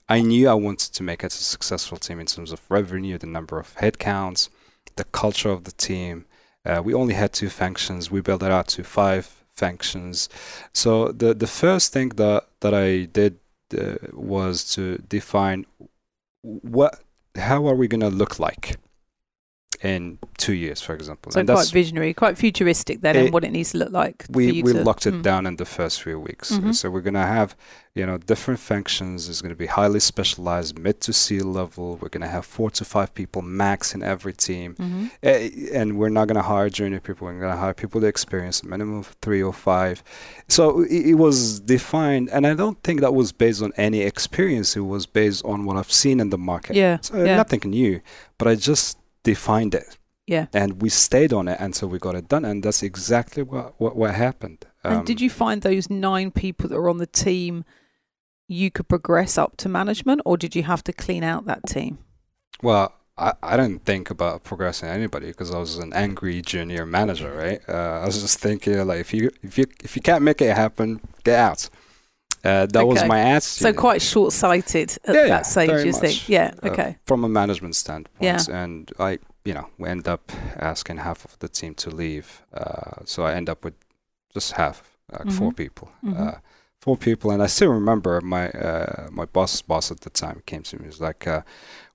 I knew I wanted to make it a successful team in terms of revenue, the number of headcounts, the culture of the team. Uh, we only had two functions. We built it out to five functions. So the the first thing that that I did uh, was to define what how are we going to look like in two years, for example. So And quite visionary, quite futuristic then, and what it needs to look like. we we to- locked it Mm. down in the first few weeks. Mhm. So we're gonna have you know different functions. It's gonna be highly specialized, mid to C level. We're gonna have four to five people max in every team, Mhm. Eh, and we're not gonna hire junior people. We're gonna hire people that experience minimum of three or five. So it, it was defined, and I don't think that was based on any experience. It was based on what I've seen in the market. Yeah. So yeah. nothing new, but I just defined it Yeah. and we stayed on it until we got it done and that's exactly what what, what happened and did Um, you find those nine people that were on the team you could progress up to management, or did you have to clean out that team? well I, I didn't think about progressing anybody because I was an angry junior manager, right? Uh, I was just thinking like if you if you if you can't make it happen, get out. Uh, that was Okay. my attitude. So quite short-sighted at Yeah, that stage, you much. think? Yeah. uh, Okay. from a management standpoint. Yeah. And I, you know, we end up asking half of the team to leave. Uh, so I end up with just half, like four Mhm. people. Mhm. Uh, four people. And I still remember my uh, my boss boss at the time came to me. He was like, uh,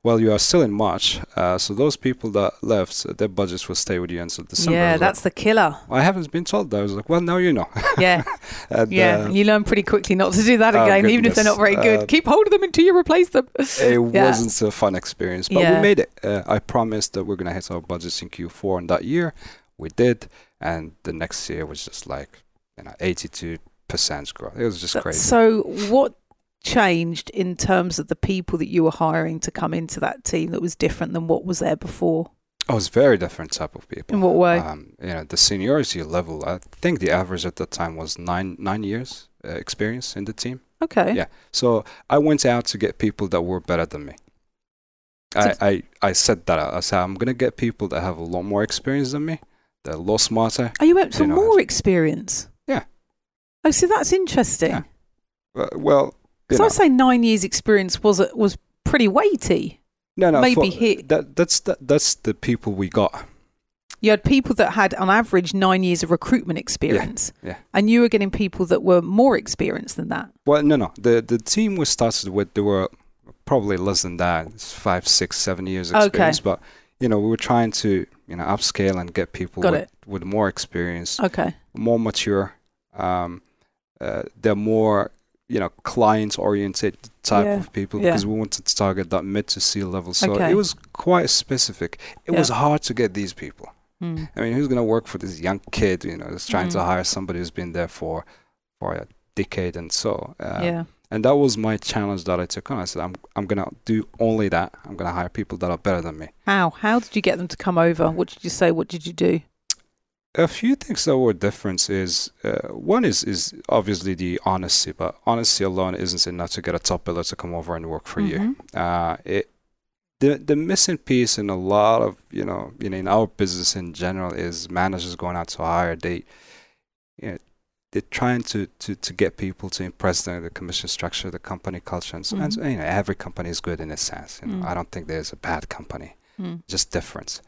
"Well, you are still in March, uh, so those people that left, their budgets will stay with you until December." Yeah, was like, that's the killer. I haven't been told that. I was like, "Well, now you know." Yeah. <laughs> and, Yeah, uh, you learn pretty quickly not to do that Oh, again, even if they're not very good. Uh, Keep hold of them until you replace them. <laughs> it Yeah. wasn't a fun experience, but Yeah. we made it. Uh, I promised that we're gonna hit our budgets in Q4 in that year. We did, and the next year was just like you know 82 percent growth. It was just crazy. So, what changed in terms of the people that you were hiring to come into that team that was different than what was there before? I was very different type of people. In what way? Um, you know, the seniority level. I think the average at that time was nine nine years uh, experience in the team. okay. Yeah. So I went out to get people that were better than me. I, I, I said that. I said I'm gonna get people that have a lot more experience than me. They're a lot smarter. Are you went for more experience? Yeah. Oh, see, that's interesting. Yeah. Well, know, I'd say nine years experience was was pretty weighty. no, no, maybe for- hit- That that's that, that's the people we got. You had people that had, on average, nine years of recruitment experience, yeah. yeah. and you were getting people that were more experienced than that. Well, no, no. The the team we started with, they were probably less than that. It's five, six, seven years experience, Okay. But you know, we were trying to you know upscale and get people with, with more experience, Okay. more mature. Um, uh, they're more you know client oriented type Yeah, of people yeah. because we wanted to target that mid to C level. So Okay. it was quite specific. It Yeah. was hard to get these people. Hmm. I mean, who's gonna work for this young kid? You know, that's trying to Mm. hire somebody who's been there for for a decade and so. Uh, yeah. and that was my challenge that I took on. I said, I'm I'm gonna do only that. I'm gonna hire people that are better than me. How? How did you get them to come over? What did you say? What did you do? A few things that were different is uh, one is is obviously the honesty, but honesty alone isn't enough to get a top biller to come over and work for you. Mhm. Uh, it the the missing piece in a lot of you know you know in our business in general is managers going out to hire they you know, they're trying to, to, to get people to impress them, the commission structure, the company culture, and so, and so, Mhm. you know every company is good in a sense. You know, Mm. I don't think there's a bad company, Hmm. just different.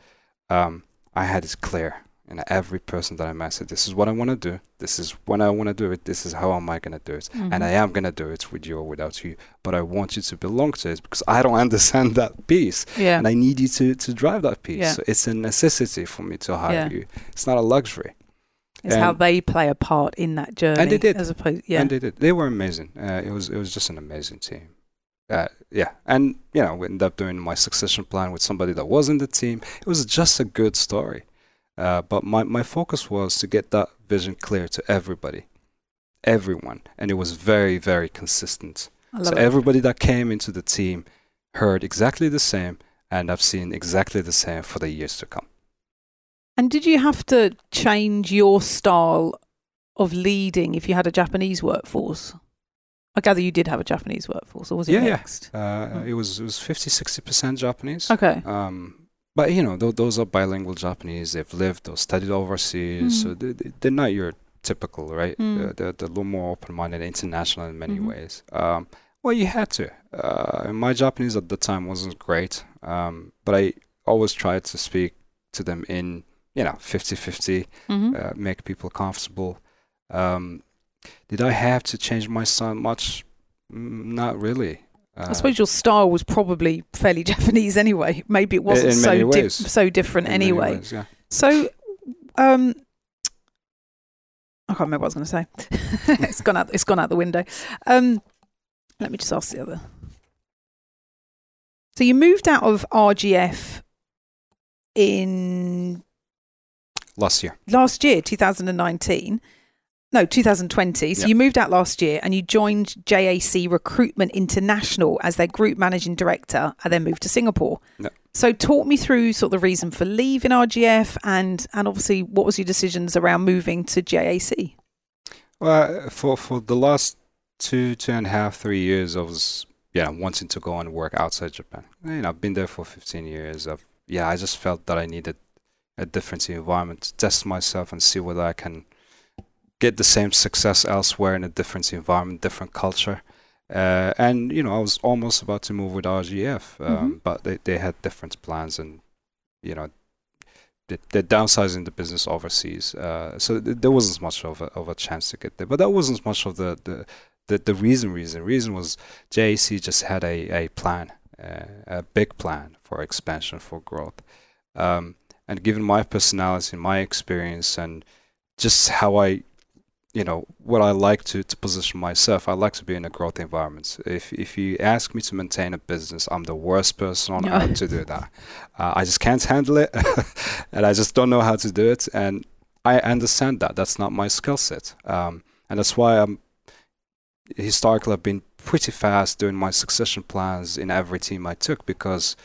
Um, I had it clear. And every person that I met said, "This is what I want to do. This is when I want to do it. This is how am I going to do it? Mhm. And I am going to do it with you or without you. But I want you to belong to it because I don't <laughs> understand that piece, Yeah. and I need you to to drive that piece. Yeah. So it's a necessity for me to hire Yeah. you. It's not a luxury. it's how they play a part in that journey. And they did. As opposed, yeah. And they did. They were amazing. Uh, it was it was just an amazing team. uh, yeah, and you know, we ended up doing my succession plan with somebody that was in the team. It was just a good story. Uh, but my, my focus was to get that vision clear to everybody, everyone, and it was very very consistent. So it. everybody that came into the team heard exactly the same, and I've seen exactly the same for the years to come. And did you have to change your style of leading if you had a Japanese workforce? I gather you did have a Japanese workforce, or was it Yeah, yeah. Uh, Hmm. It was it was 50 60 percent Japanese. Okay. Um, but you know, th- those are bilingual Japanese. They've lived or studied overseas, so Mm. they, they- they're not your typical, right? Mm. They're, they're, a little more open-minded, international in many Mhm. ways. Um, well, you had to. Uh, my Japanese at the time wasn't great, um, but I always tried to speak to them in, you know, 50-50, hmm uh, make people comfortable. Um, did I have to change my style much? Mm, Not really. Uh, I suppose your style was probably fairly <laughs> Japanese anyway. Maybe it wasn't so di- so different in anyway. ways, yeah. So, um, I can't remember what I was going to say. <laughs> it's gone out. It's gone out the window. Um, let me just ask the other. So you moved out of RGF in Last year. last year, 2019. No, 2020. So Yep. you moved out last year and you joined JAC Recruitment International as their group managing director and then moved to Singapore. Yep. So talk me through sort of the reason for leaving RGF and and obviously what was your decisions around moving to JAC? Well, for for the last two two and a half three years, I was yeah wanting to go and work outside Japan. You know, I've been there for 15 years. I've yeah, I just felt that I needed a different environment to test myself and see whether I can get the same success elsewhere in a different environment, different culture. Uh, and you know, I was almost about to move with RGF, um, Mhm. but they they had different plans, and you know, they, they're downsizing the business overseas. Uh, so th- there wasn't much of a, of a chance to get there. But that wasn't much of the the, the, the reason. Reason reason was JAC just had a a plan, uh, a big plan for expansion for growth. Um, and given my personality, my experience, and just how I you know what I like to, to position myself. I like to be in a growth environment. If if you ask me to maintain a business, I'm the worst person on earth to do that. Uh, I just can't handle it, <laughs> and I just don't know how to do it. And I understand that that's not my skill set, um, and that's why I'm historically I've been pretty fast doing my succession plans in every team I took because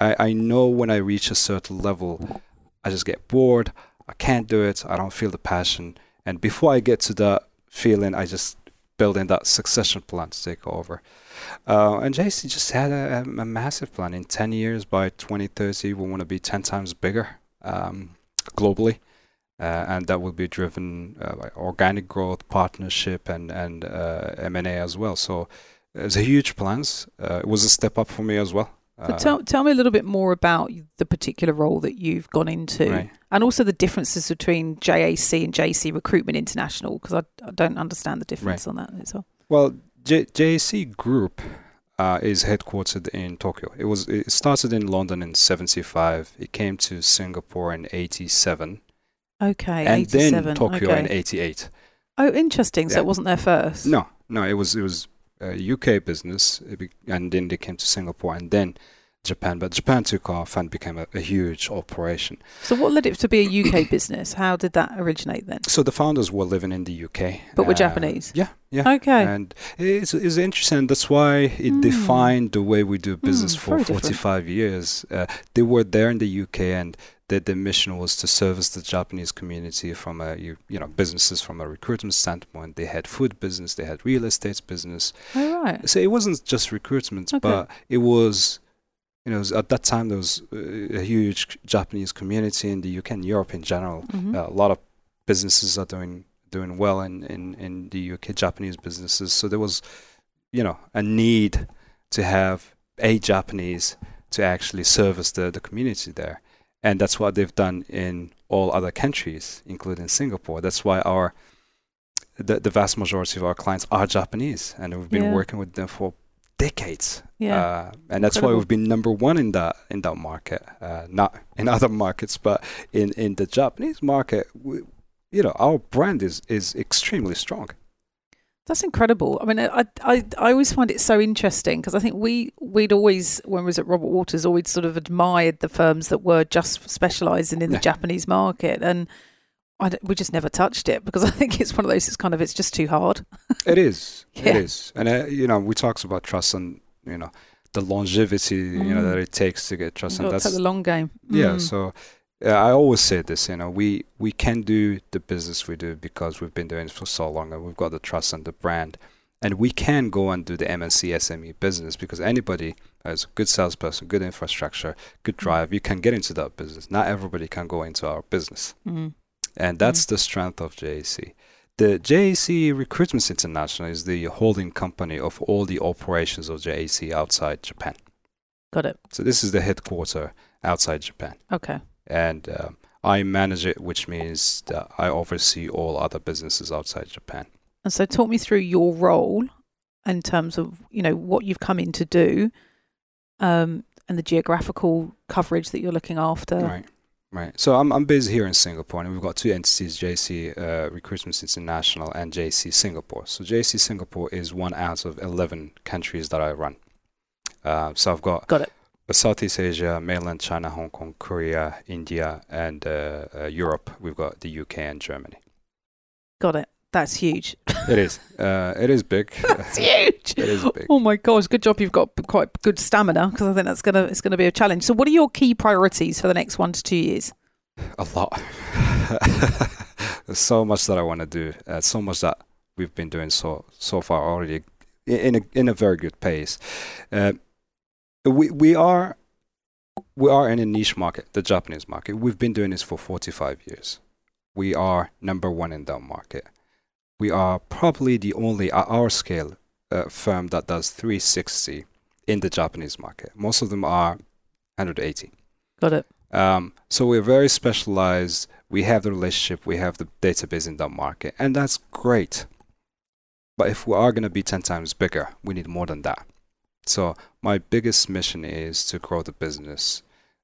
I, I know when I reach a certain level, I just get bored. I can't do it. I don't feel the passion. And before I get to that feeling, I just build in that succession plan to take over. Uh, and JAC just had a, a, a massive plan. In 10 years, by 2030, we want to be 10 times bigger um, globally. Uh, and that will be driven uh, by organic growth, partnership, and and uh, M&A as well. So it's a huge plans. Uh, it was a step up for me as well. So tell tell me a little bit more about the particular role that you've gone into, right. and also the differences between JAC and JAC Recruitment International, because I, I don't understand the difference on that as well. Well, J- JAC Group uh, is headquartered in Tokyo. It was it started in London in '75. It came to Singapore in '87, Okay, and 87. then Tokyo okay. in '88. Oh, interesting. So Yeah. it wasn't there first. No, no, it was it was UK business, and then they came to Singapore, and then Japan. But Japan took off and became a, a huge operation. So what led it to be a UK business? How did that originate then? So the founders were living in the UK, But were Uh, Japanese? Yeah, yeah. Okay. And it's, it's interesting. That's why it Hmm. defined the way we do business Hmm, for very different. 45 years. Uh, they were there in the UK, and the, the mission was to service the Japanese community from a you, you know businesses from a recruitment standpoint. They had food business, they had real estate business. oh, right. So it wasn't just recruitment, Okay. but it was. You know, at that time there was uh, a huge Japanese community in the UK and Europe in general. Mhm. Uh, a lot of businesses are doing doing well in, in, in the UK, Japanese businesses. So there was, you know, a need to have a Japanese to actually service the, the community there. And that's what they've done in all other countries, including Singapore. That's why our the, the vast majority of our clients are Japanese, and we've been Yeah. working with them for decades. Yeah. Uh, and that's why we've been number one in that in that market. Uh, not in other markets, but in, in the Japanese market, we, you know, our brand is is extremely strong. That's incredible. I mean, I I, I always find it so interesting because I think we we'd always when we was at Robert Walters, always sort of admired the firms that were just specialising in the Yeah. Japanese market, and we just never touched it because <laughs> I think it's one of those. It's kind of it's just too hard. It is. <laughs> Yeah. It is. And uh, you know, we talks about trust and you know the longevity you know Mm. that it takes to get trust, and that's the long game. yeah. Mm. So uh, I always say this. You know, we we can do the business we do because we've been doing it for so long, and we've got the trust and the brand, and we can go and do the MNC SME business because anybody as a good salesperson, good infrastructure, good Mm. drive, you can get into that business. Not everybody can go into our business. Mm. And that's the strength of JAC. The JAC Recruitments International is the holding company of all the operations of JAC outside Japan. Got it. So this is the headquarter outside Japan. Okay. And um, I manage it, which means that I oversee all other businesses outside Japan. And so, talk me through your role in terms of you know what you've come in to do, um, and the geographical coverage that you're looking after. Right. Right. So I'm I'm based here in Singapore, and we've got two entities: JAC uh, Recruitments International and JAC Singapore. So JAC Singapore is one out of eleven countries that I run. Uh, so I've got Got it. Southeast Asia, mainland China, Hong Kong, Korea, India, and uh, uh, Europe. We've got the UK and Germany. Got it. That's huge. It is. <laughs> Uh, it is big. That's <laughs> huge. It is big. Oh my gosh! Good job. You've got quite good stamina because I think that's gonna it's gonna be a challenge. So, what are your key priorities for the next one to two years? A lot. There's <laughs> so much that I want to do. Uh, so much that we've been doing so so far already, in a in a very good pace. We we are we are in a niche market, the Japanese market. We've been doing this for 45 years. We are number one in that market. We are probably the only at our scale uh, firm that does 360 in the Japanese market. Most of them are 180. Got it. Um, so we're very specialized. We have the relationship, we have the database in that market, and that's great. But if we are going to be 10 times bigger, we need more than that. So my biggest mission is to grow the business,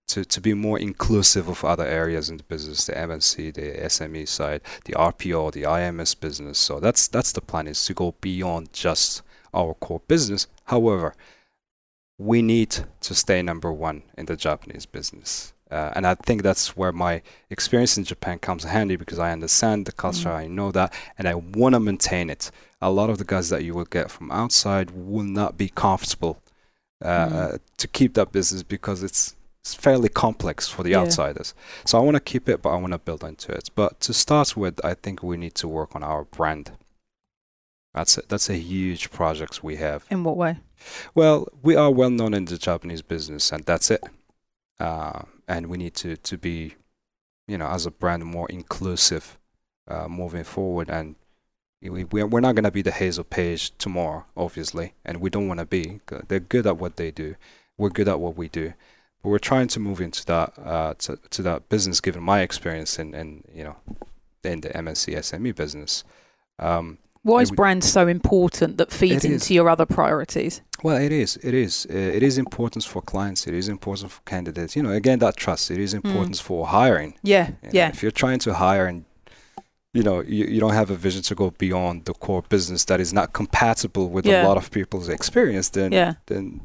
to, to be more inclusive of other areas in the business, the MNC, the SME side, the RPO, the IMS business. So that's that's the plan is to go beyond just our core business. However, we need to stay number one in the Japanese business. Uh, and I think that's where my experience in Japan comes handy because I understand the culture, Mm. I know that, and I want to maintain it. A lot of the guys that you will get from outside will not be comfortable uh, Mm. uh, to keep that business because it's it's fairly complex for the Yeah. outsiders. So I want to keep it, but I want to build into it. But to start with, I think we need to work on our brand. That's a, that's a huge project we have. In what way? Well, we are well known in the Japanese business, and that's it. Uh, and we need to, to be, you know, as a brand, more inclusive uh, moving forward. And we, we- we're not going to be the Hazel Page tomorrow, obviously, and we don't want to be. They're good at what they do. We're good at what we do. But we're trying to move into that uh, to, to that business, given my experience in, in you know, in the MNC SME business. Um, Why is brand so important that feeds into is. your other priorities? Well, it is. It is. Uh, it is important for clients. It is important for candidates. You know, again, that trust. It is important for hiring. Yeah, you know. yeah, If you're trying to hire and you know you, you don't have a vision to go beyond the core business that is not compatible with Yeah. a lot of people's experience, then yeah. then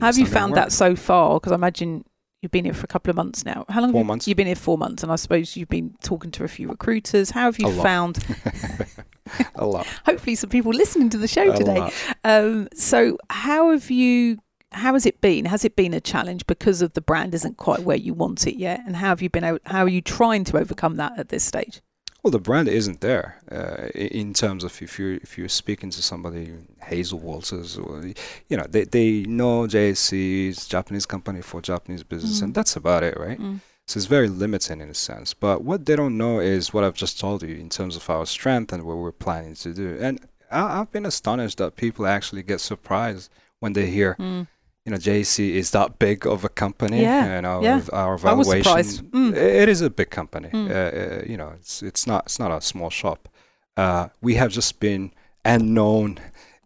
How have you found that so far? Because I imagine you've been here for a couple of months now. How long? Four have you, months. You've been here four months, and I suppose you've been talking to a few recruiters. How have you found? <laughs> <laughs> a lot. Hopefully, some people listening to the show a today. Um, so, how have you? How has it been? Has it been a challenge because of the brand isn't quite where you want it yet? And how have you been? Out, how are you trying to overcome that at this stage? Well, the brand isn't there uh, in terms of if you if you're speaking to somebody Hazel Walters or you know they they know JSC is Japanese company for Japanese business Mm. and that's about it, right? So it's very limiting in a sense. But what they don't know is what I've just told you in terms of our strength and what we're planning to do. And I, I've been astonished that people actually get surprised when they hear Mm. you know JAC is that big of a company. Yeah, You know, yeah. our I was valuation. surprised. Mm. It is a big company. Mm. Uh, uh, you know, it's it's not it's not a small shop. Uh, we have just been unknown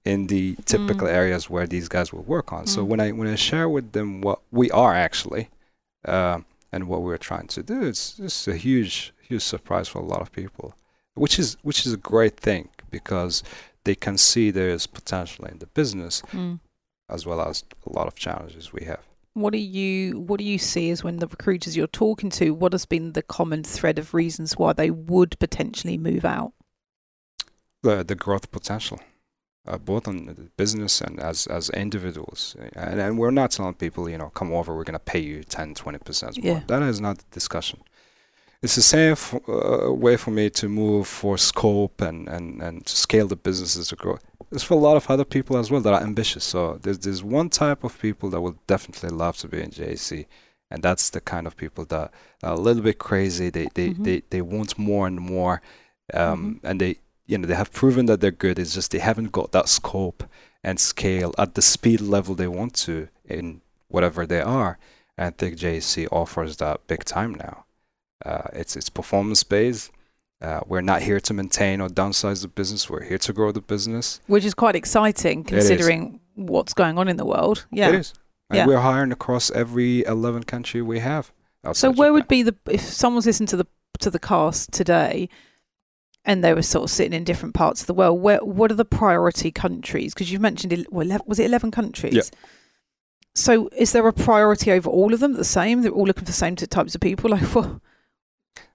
in the typical Mm. areas where these guys will work on. So Mm. when I when I share with them what we are actually, uh, and what we're trying to do, it's it's a huge huge surprise for a lot of people, which is which is a great thing because they can see there is potential in the business Mm. as well as a lot of challenges we have. What do you what do you see as when the recruiters you're talking to? What has been the common thread of reasons why they would potentially move out? The the growth potential, uh, both on the business and as as individuals, and, and we're not telling people, you know, come over, we're going to pay you 10, 20 percent more. Yeah. That is not the discussion. It's the same uh, way for me to move for scope and, and, and to scale the businesses to grow. It's for a lot of other people as well that are ambitious. So there's there's one type of people that will definitely love to be in JAC, and that's the kind of people that are a little bit crazy. They they, Mhm. they, they want more and more, um, and they you know they have proven that they're good. It's just they haven't got that scope and scale at the speed level they want to in whatever they are. And I think JAC offers that big time now. Uh, it's it's performance based. Uh, we're not here to maintain or downsize the business. We're here to grow the business. Which is quite exciting considering what's going on in the world. Yeah. It is. And Yeah. we're hiring across every 11 country we have. So where would be the if someone's listened to the to the cast today and they were sort of sitting in different parts of the world, where what are the priority countries? Because you've mentioned el- well, was it eleven countries? Yeah. So is there a priority over all of them the same? They're all looking for the same types of people. <laughs> Like what?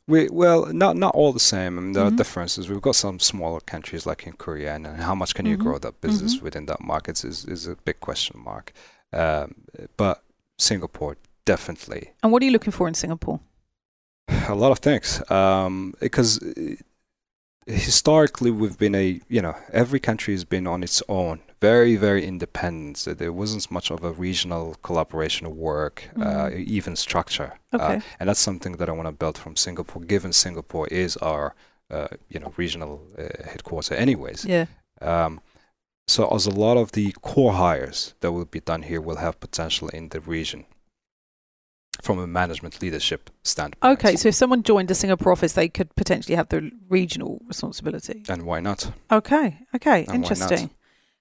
We well, not not all the same. I mean, there Mhm. are differences. We've got some smaller countries like in Korea, and, how much can you Mhm. grow that business Mhm. within that market is is a big question mark. Um, but Singapore definitely And what are you looking for in Singapore? a lot of things um, because historically we've been a you know every country has been on its own very very independent so there wasn't much of a regional collaboration work uh, Mhm. even structure Okay. uh, and that's something that i want to build from singapore given singapore is our uh, you know regional uh, headquarter anyways Yeah. um, so as a lot of the core hires that will be done here will have potential in the region from a management leadership standpoint Okay. So if someone joined a Singapore office, they could potentially have the regional responsibility. and why not Okay. Okay. And interesting.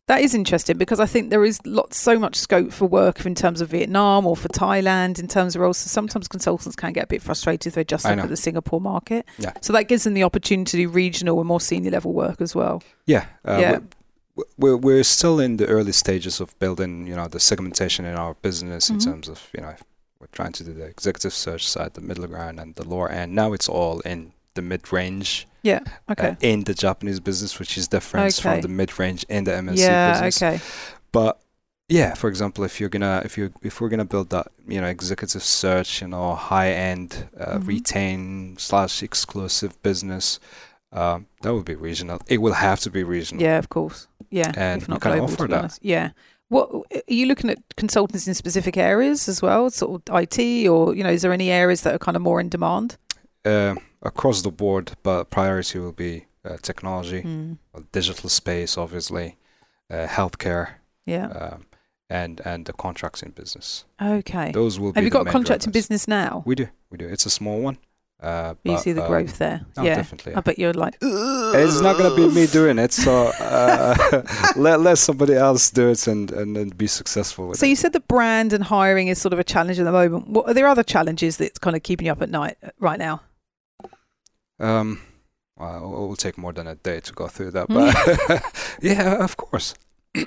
That is interesting because I think there is lots, so much scope for work in terms of Vietnam or for Thailand in terms of roles. So sometimes consultants can get a bit frustrated if they're just I look at the Singapore market. Yeah. So that gives them the opportunity to do regional and more senior level work as well. Yeah, uh, Yeah. We're, we're still in the early stages of building, you know, the segmentation in our business in Mhm. terms of, you know, trying to do the executive search side, the middle ground, and the lower end. Now it's all in the mid range Yeah. uh, Okay. in the Japanese business, which is different Okay. from the mid range in the MNC yeah. business. Yeah. Okay. But yeah, for example, if you're gonna if you if we're gonna build that, you know, executive search, you know, high end uh, Mhm. retain slash exclusive business. Um, that would be regional. It will have to be regional. Yeah. Of course. Yeah. And if you not can global, offer that. honest. Yeah. What are you looking at consultants in specific areas as well, sort of IT, or you know, is there any areas that are kind of more in demand? uh, across the board, but priority will be uh, technology, Mm. uh, digital space, obviously, uh, healthcare, Yeah. um, and and the contracting business. Okay. Those will. Have be you got contracting drivers. business now? We do, we do. It's a small one. Uh, you see the um, growth there. oh, yeah. definitely. I bet you're like, It's not gonna be me doing it, so uh, <laughs> <laughs> let let somebody else do it and and, and be successful with So it. you said the brand and hiring is sort of a challenge at the moment. What are there other challenges that's kind of keeping you up at night uh, right now? Um, well, it will take more than a day to go through that, but <laughs> yeah, of course.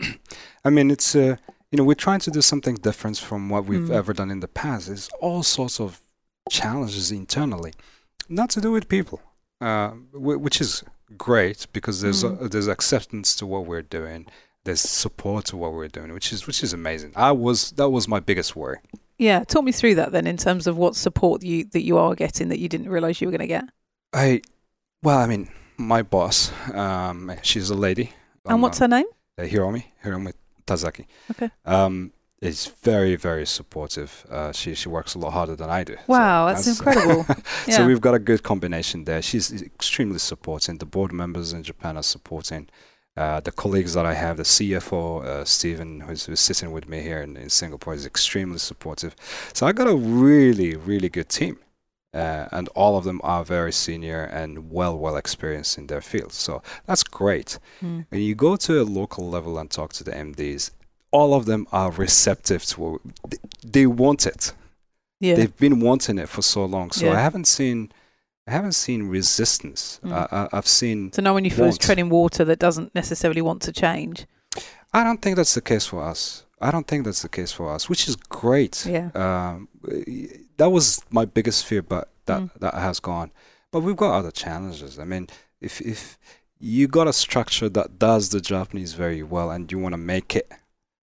<clears throat> I mean, it's uh, you know, we're trying to do something different from what we've Mm. ever done in the past. There's all sorts of challenges internally, not to do with people, uh, wh- which is great because there's Mm. uh, there's acceptance to what we're doing. There's support to what we're doing, which is which is amazing. I was that was my biggest worry. Yeah, talk me through that then in terms of what support you that you are getting that you didn't realize you were going to get. I, well, I mean, my boss, um, she's a lady. and Um, what's her name? uh, Hiromi, Hiromi Tazaki. Okay. Um, is very, very supportive. Uh, she she works a lot harder than I do. So Wow, that's incredible. <laughs> so Yeah. we've got a good combination there. She's extremely supporting. The board members in Japan are supporting. Uh, the colleagues that I have, the CFO, uh, Stephen, who's, who's sitting with me here in, in Singapore, is extremely supportive. So I got a really, really good team. Uh, and all of them are very senior and well, well experienced in their field. So that's great. Mm. When you go to a local level and talk to the MDs, all of them are receptive to what they, they want it. Yeah. They've been wanting it for so long. So Yeah. I haven't seen I haven't seen resistance. Mm. Uh, I, I've seen. So no one you feel is Want. treading water that doesn't necessarily want to change. I don't think that's the case for us. I don't think that's the case for us, which is great. Yeah. Um, that was my biggest fear, but that Mm. that has gone. But we've got other challenges. I mean, if if you got a structure that does the Japanese very well, and you want to make it,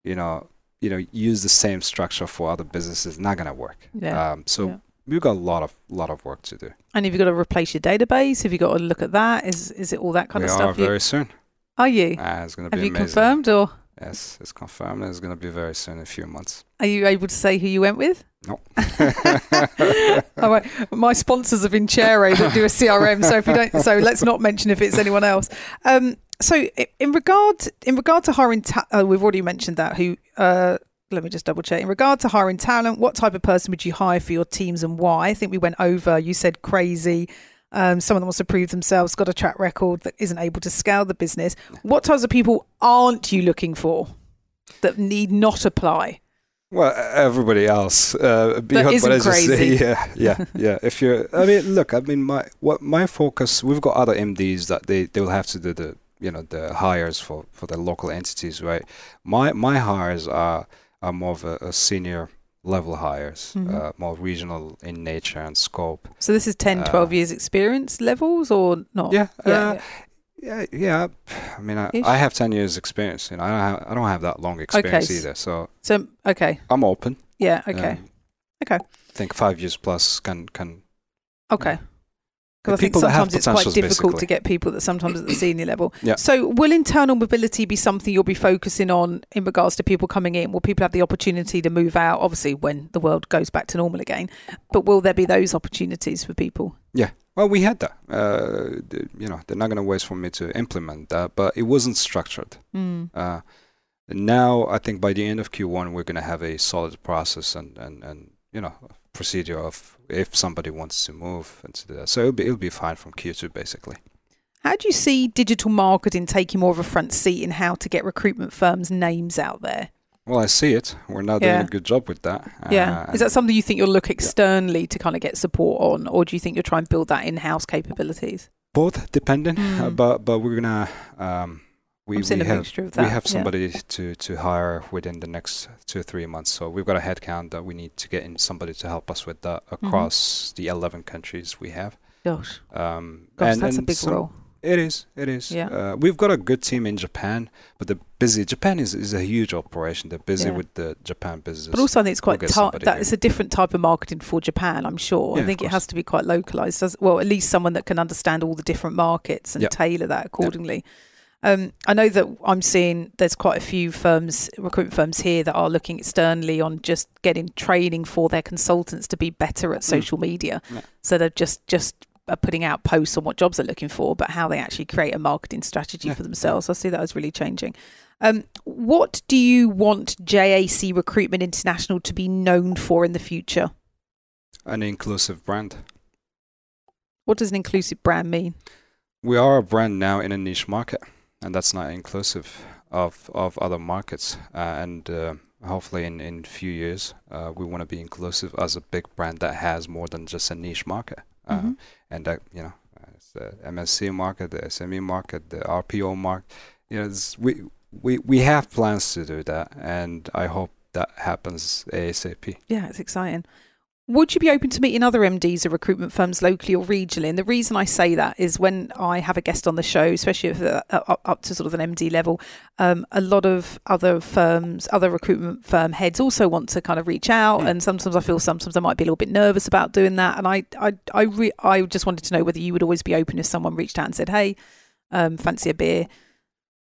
you know, you know, use the same structure for other businesses, not gonna work. Yeah. Um, so Yeah. we've got a lot of lot of work to do. And have you got to replace your database? Have you got to look at that? Is is it all that kind we of are stuff? You- very soon. are you? Ah, it's gonna be. Have be you amazing. confirmed, or Yes, it's confirmed. It's gonna be very soon, in a few months. are you able to say who you went with? No. <laughs> All right. My sponsors have been Chero that do a CRM, so if you don't, so let's not mention if it's anyone else. Um, so in regard in regard to hiring, ta- uh, we've already mentioned that. Who? Uh, let me just double check. In regard to hiring talent, what type of person would you hire for your teams and why? I think we went over. You said crazy. Um, someone that wants to prove themselves, got a track record that isn't able to scale the business. What types of people aren't you looking for that need not apply? Well, everybody else, uh, be That isn't say, yeah, yeah, <laughs> yeah. If you're, I mean, look, I mean, my what my focus. We've got other MDs that they they will have to do the you know the hires for for the local entities, right? My my hires are are more of a, a senior level hires, Mhm. uh, more regional in nature and scope. So this is 10, 12 Uh, years experience levels or not? Yeah, Yeah, uh, yeah. Yeah. I mean, I, I have ten years experience. You know, I don't have, I don't have that long experience s- either. So So okay, I'm open. yeah, okay, Um, Okay. I think five years plus can can okay. The Because I think people that have sometimes it's quite difficult to get people that sometimes at the senior level. Yeah. So will internal mobility be something you'll be focusing on in regards to people coming in? Will people have the opportunity to move out? Obviously, when the world goes back to normal again, but will there be those opportunities for people? Yeah. Well, we had that. Uh, the- you know, they're not going to wait for me to implement that, but it wasn't structured. Mm. Uh, now, I think by the end of Q1, we're going to have a solid process and, and, and you know, procedure of if somebody wants to move and to do that. So it'll be, it'll be fine from Q2, basically. How do you see digital marketing taking more of a front seat in how to get recruitment firms' names out there? Well, I see it. We're not Yeah. doing a good job with that. Yeah. Uh, Is that something you think you'll look externally to kind of get support on, or do you think you'll try and build that in house capabilities? both dependent, uh, Mm. but but we're gonna um, we we have mixture of that. we have yeah. somebody to to hire within the next two or three months. So we've got a headcount that we need to get in somebody to help us with that Mm-hmm. across the 11 countries we have. Gosh, Um, gosh, and, that's a big some- role. It is. It is. Yeah. Uh, we've got a good team in Japan, but they're busy. Japan is, is a huge operation. They're busy Yeah. with the Japan business. But also, I think it's quite tar- somebody that it's a different type of marketing for Japan. I'm sure. Yeah, I think it has to be quite localized. Well, at least someone that can understand all the different markets and Yeah. tailor that accordingly. Um, I know that I'm seeing there's quite a few firms, recruitment firms here that are looking externally on just getting training for their consultants to be better at Mm. social media. Yeah. So they're just just uh, putting out posts on what jobs they're looking for, but how they actually create a marketing strategy Yeah. for themselves. I see that as really changing. Um, what do you want JAC Recruitment International to be known for in the future? an inclusive brand. What does an inclusive brand mean? We are a brand now in a niche market, and that's not inclusive of of other markets. Uh, and uh, hopefully, in in few years, uh, we want to be inclusive as a big brand that has more than just a niche market. Uh, Mhm. And that you know, it's the MSC market, the SME market, the RPO market. You know, we we we have plans to do that, and I hope that happens ASAP. Yeah, it's exciting. Would you be open to meeting other MDs of recruitment firms locally or regionally? And the reason I say that is when I have a guest on the show, especially if they're up, up to sort of an MD level, um, a lot of other firms, other recruitment firm heads also want to kind of reach out. Mm. And sometimes I feel sometimes I might be a little bit nervous about doing that. And I, I, I, re- I just wanted to know whether you would always be open if someone reached out and said, "Hey, um, fancy a beer,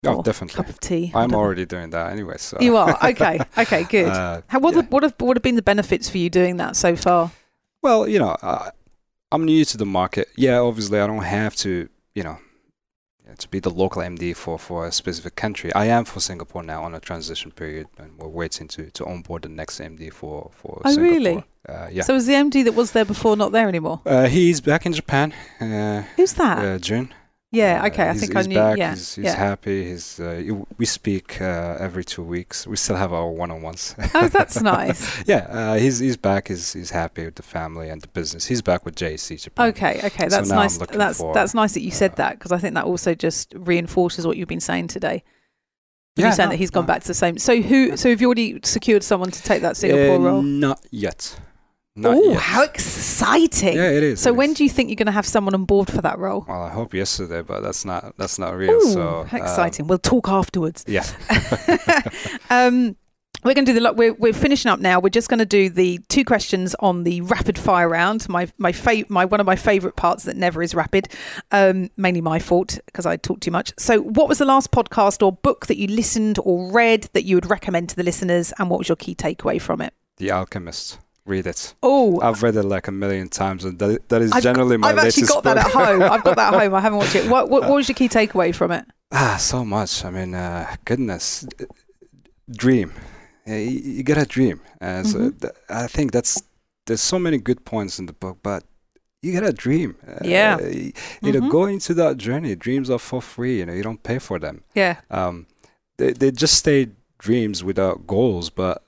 Oh, definitely. cup of tea." I'm know. already doing that anyway. So You are okay. Okay, <laughs> good. Uh, How, what, yeah. have, what have what have been the benefits for you doing that so far? Well, you know, uh, I'm new to the market. Yeah, obviously, I don't have to, you know, to be the local MD for, for a specific country. I am for Singapore now on a transition period, and we're waiting to, to onboard the next MD for for Oh, Singapore. really? Uh, yeah. So is the MD that was there before not there anymore? uh, he's back in Japan. Uh, Who's that? uh, June. Yeah, okay. I think I knew. back. Yeah, he's, he's yeah. happy. He's uh, we speak uh, every two weeks. We still have our one-on-ones. Oh, that's <laughs> nice. yeah, uh, he's he's back. He's he's happy with the family and the business. He's back with JAC Japan. Okay, okay, that's I'm nice. That's for, that's nice that you said uh, that because I think that also just reinforces what you've been saying today. Yeah, you saying no, that he's gone no. back to the same. So who? So have you already secured someone to take that Singapore Uh, role? Not yet. Not Oh, yet. how exciting! Yeah, it is. So it when is. do you think you're going to have someone on board for that role? Well, I hope yesterday, but that's not that's not real. Ooh, so how um, exciting! we'll talk afterwards. yeah. <laughs> um, we're going to do the. lo- We're, we're finishing up now. We're just going to do the two questions on the rapid fire round. My my fa- my one of my favourite parts that never is rapid. Um, mainly my fault because I talk too much. So, what was the last podcast or book that you listened or read that you would recommend to the listeners, and what was your key takeaway from it? The Alchemist. Read it. Oh, I've read it like a million times, and that, that is I've- generally my I've actually got that at home. I've got that at <laughs> home. I haven't watched it. What, what, what was your key takeaway from it? Ah, so much. I mean, uh, goodness, dream. You, you gotta dream. And so Mhm. th- I think that's there's so many good points in the book, but you gotta dream. Uh, Yeah. You know, Mhm. go into that journey. Dreams are for free. You know, you don't pay for them. Yeah, Um, they they just stay dreams without goals. But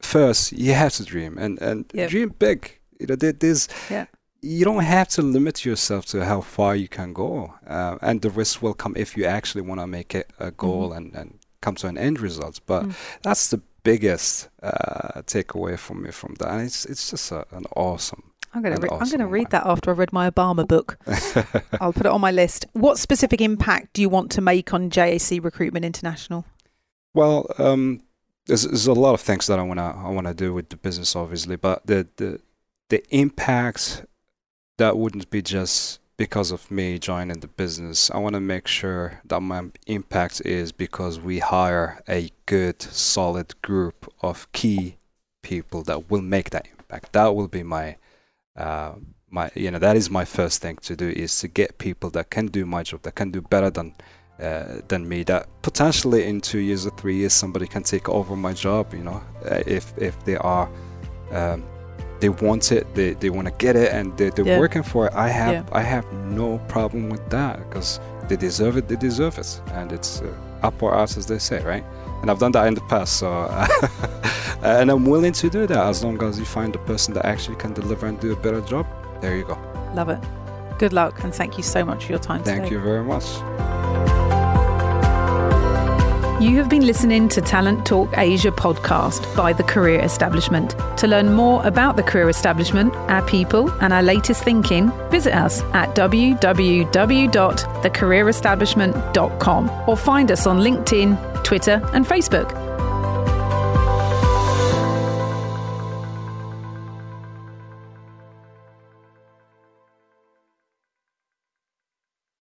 first, you have to dream and and Yep. dream big. You know, there, there's Yeah. you don't have to limit yourself to how far you can go, uh, and the risk will come if you actually want to make it a goal and, and come to an end result. But Mm. that's the biggest uh, takeaway from me from that, and it's it's just a, an awesome. I'm gonna An re- I'm awesome gonna read that after I've read my Obama book. <laughs> I'll put it on my list. What specific impact do you want to make on JAC Recruitment International? well, um, there's, there's a lot of things that I wanna I wanna do with the business, obviously, but the the the impact that wouldn't be just because of me joining the business. I want to make sure that my impact is because we hire a good, solid group of key people that will make that impact. That will be my, uh, my, you know, that is my first thing to do is to get people that can do my job, that can do better than, uh, than me. That potentially in two years or three years somebody can take over my job. You know, uh, if if they are. Um, they want it they, they want to get it and they, they're Yeah. working for it i have Yeah. i have no problem with that because they deserve it they deserve it and it's uh, up or out as they say right and i've done that in the past so <laughs> and i'm willing to do that as long as you find the person that actually can deliver and do a better job there you go Love it. Good luck and thank you so much for your time thank today. you very much You have been listening to Talent Talk Asia podcast by The Career Establishment. To learn more about The Career Establishment, our people, and our latest thinking, visit us at www.thecareerestablishment.com or find us on LinkedIn, Twitter, and Facebook.